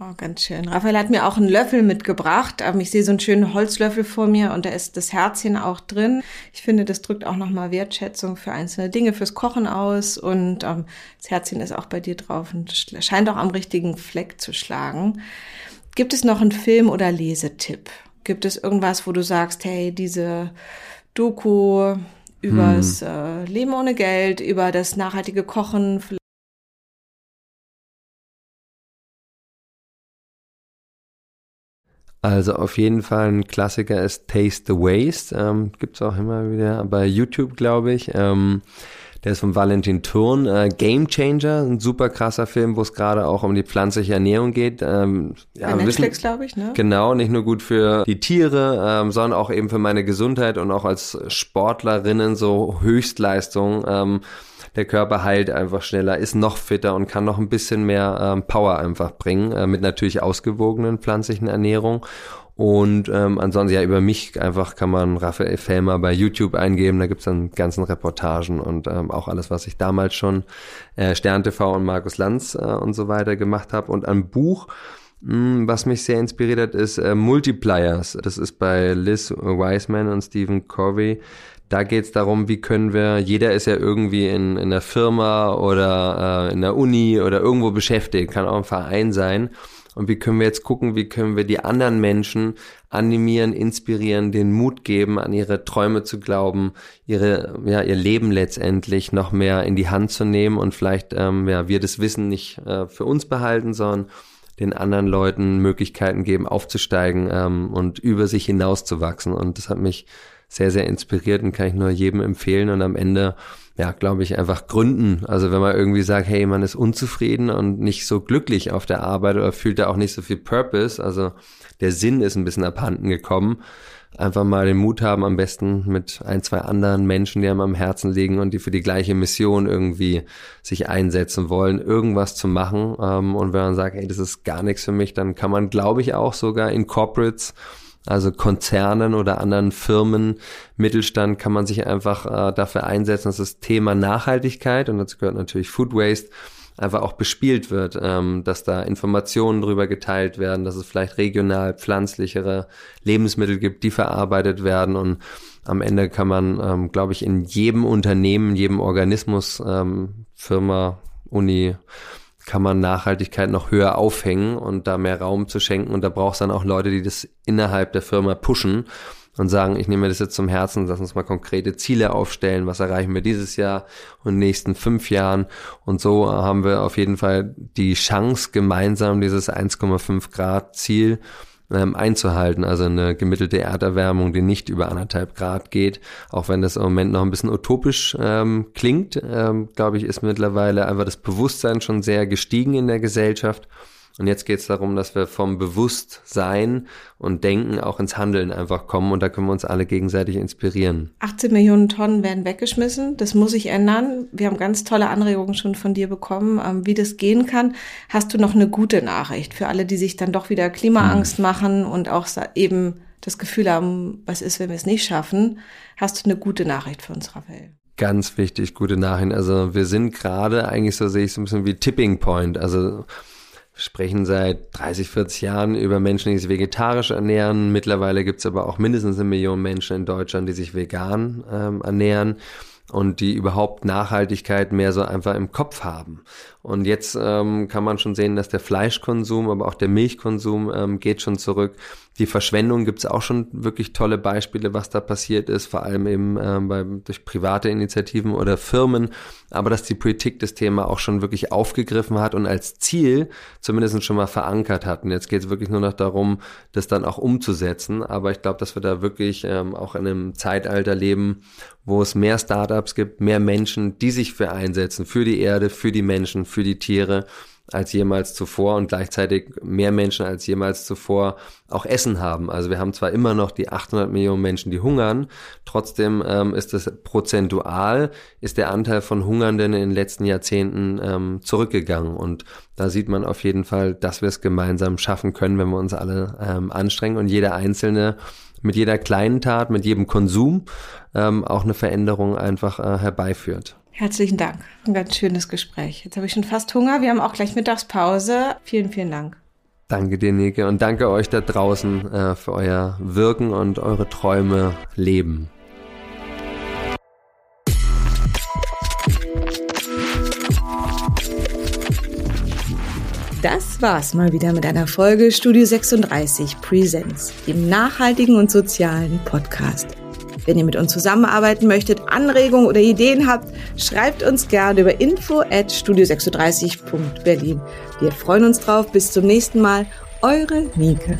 Oh, ganz schön. Raphael hat mir auch einen Löffel mitgebracht. Ähm, ich sehe so einen schönen Holzlöffel vor mir und da ist das Herzchen auch drin. Ich finde, das drückt auch nochmal Wertschätzung für einzelne Dinge, fürs Kochen aus und ähm, das Herzchen ist auch bei dir drauf und scheint auch am richtigen Fleck zu schlagen. Gibt es noch einen Film- oder Lesetipp? Gibt es irgendwas, wo du sagst, hey, diese Doku übers hm. äh, Leben ohne Geld, über das nachhaltige Kochen, Also auf jeden Fall ein Klassiker ist Taste the Waste. Ähm, Gibt auch immer wieder bei YouTube, glaube ich. Ähm, der ist von Valentin Thurn. Äh, Game Changer, ein super krasser Film, wo es gerade auch um die pflanzliche Ernährung geht. Ähm, ja, Bei Netflix, glaube ich, ne? Genau, nicht nur gut für die Tiere, ähm, sondern auch eben für meine Gesundheit und auch als Sportlerinnen so Höchstleistung. Ähm, der Körper heilt einfach schneller, ist noch fitter und kann noch ein bisschen mehr ähm, Power einfach bringen, äh, mit natürlich ausgewogenen pflanzlichen Ernährung. Und ähm, ansonsten ja über mich einfach kann man Raphael Fellmer bei YouTube eingeben, da gibt's dann ganzen Reportagen und ähm, auch alles, was ich damals schon äh, Stern TV und Markus Lanz äh, und so weiter gemacht habe. Und ein Buch, mh, hm, was mich sehr inspiriert hat, ist äh, Multipliers. Das ist bei Liz Wiseman und Stephen Covey da geht es darum, wie können wir, jeder ist ja irgendwie in, in der Firma oder äh, in der Uni oder irgendwo beschäftigt, kann auch ein Verein sein. Und wie können wir jetzt gucken, wie können wir die anderen Menschen animieren, inspirieren, den Mut geben, an ihre Träume zu glauben, ihre, ja, ihr Leben letztendlich noch mehr in die Hand zu nehmen und vielleicht, ähm, ja, wir das Wissen nicht äh, für uns behalten, sondern den anderen Leuten Möglichkeiten geben, aufzusteigen ähm, und über sich hinauszuwachsen. Und das hat mich sehr, sehr inspiriert und kann ich nur jedem empfehlen. Und am Ende, ja, glaube ich, einfach gründen. Also wenn man irgendwie sagt, hey, man ist unzufrieden und nicht so glücklich auf der Arbeit oder fühlt da auch nicht so viel Purpose, also der Sinn ist ein bisschen abhanden gekommen, einfach mal den Mut haben, am besten mit ein, zwei anderen Menschen, die einem am Herzen liegen und die für die gleiche Mission irgendwie sich einsetzen wollen, irgendwas zu machen. Ähm, und wenn man sagt, hey, das ist gar nichts für mich, dann kann man, glaube ich, auch sogar in Corporates also Konzernen oder anderen Firmen, Mittelstand kann man sich einfach äh, dafür einsetzen, dass das Thema Nachhaltigkeit und dazu gehört natürlich Food Waste einfach auch bespielt wird, ähm, dass da Informationen drüber geteilt werden, dass es vielleicht regional pflanzlichere Lebensmittel gibt, die verarbeitet werden. Und am Ende kann man, ähm, glaube ich, in jedem Unternehmen, jedem Organismus, ähm, Firma, Uni, kann man Nachhaltigkeit noch höher aufhängen und da mehr Raum zu schenken. Und da braucht es dann auch Leute, die das innerhalb der Firma pushen und sagen, ich nehme das jetzt zum Herzen, lass uns mal konkrete Ziele aufstellen, was erreichen wir dieses Jahr und nächsten fünf Jahren. Und so haben wir auf jeden Fall die Chance, gemeinsam dieses 1,5 Grad Ziel ähm, einzuhalten. Also eine gemittelte Erderwärmung, die nicht über anderthalb Grad geht. Auch wenn das im Moment noch ein bisschen utopisch ähm, klingt, ähm, glaube ich, ist mittlerweile einfach das Bewusstsein schon sehr gestiegen in der Gesellschaft. Und jetzt geht es darum, dass wir vom Bewusstsein und Denken auch ins Handeln einfach kommen und da können wir uns alle gegenseitig inspirieren. 18 Millionen Tonnen werden weggeschmissen. Das muss sich ändern. Wir haben ganz tolle Anregungen schon von dir bekommen, ähm, wie das gehen kann. Hast du noch eine gute Nachricht für alle, die sich dann doch wieder Klimaangst hm. machen und auch eben das Gefühl haben, was ist, wenn wir es nicht schaffen? Hast du eine gute Nachricht für uns, Raphael? Ganz wichtig, gute Nachricht. Also wir sind gerade eigentlich so sehe ich so ein bisschen wie Tipping Point. Also sprechen seit 30, 40 Jahren über Menschen, die sich vegetarisch ernähren. Mittlerweile gibt es aber auch mindestens eine Million Menschen in Deutschland, die sich vegan ähm, ernähren und die überhaupt Nachhaltigkeit mehr so einfach im Kopf haben. Und jetzt ähm, kann man schon sehen, dass der Fleischkonsum, aber auch der Milchkonsum ähm, geht schon zurück. Die Verschwendung gibt es auch schon wirklich tolle Beispiele, was da passiert ist, vor allem eben ähm, bei, durch private Initiativen oder Firmen, aber dass die Politik das Thema auch schon wirklich aufgegriffen hat und als Ziel zumindest schon mal verankert hat. Und jetzt geht es wirklich nur noch darum, das dann auch umzusetzen. Aber ich glaube, dass wir da wirklich ähm, auch in einem Zeitalter leben, wo es mehr Startups gibt, mehr Menschen, die sich für einsetzen, für die Erde, für die Menschen, für die Tiere als jemals zuvor und gleichzeitig mehr Menschen als jemals zuvor auch Essen haben. Also wir haben zwar immer noch die 800 Millionen Menschen, die hungern, trotzdem ähm, ist es prozentual, ist der Anteil von Hungernden in den letzten Jahrzehnten ähm, zurückgegangen und da sieht man auf jeden Fall, dass wir es gemeinsam schaffen können, wenn wir uns alle ähm, anstrengen und jeder Einzelne mit jeder kleinen Tat, mit jedem Konsum ähm, auch eine Veränderung einfach äh, herbeiführt. Herzlichen Dank. Ein ganz schönes Gespräch. Jetzt habe ich schon fast Hunger. Wir haben auch gleich Mittagspause. Vielen, vielen Dank. Danke dir, Nike. Und danke euch da draußen äh, für euer Wirken und eure Träume leben. Das war's mal wieder mit einer Folge Studio 36 Presents, dem nachhaltigen und sozialen Podcast. Wenn ihr mit uns zusammenarbeiten möchtet, Anregungen oder Ideen habt, schreibt uns gerne über info at studio36.berlin. Wir freuen uns drauf. Bis zum nächsten Mal. Eure Nike.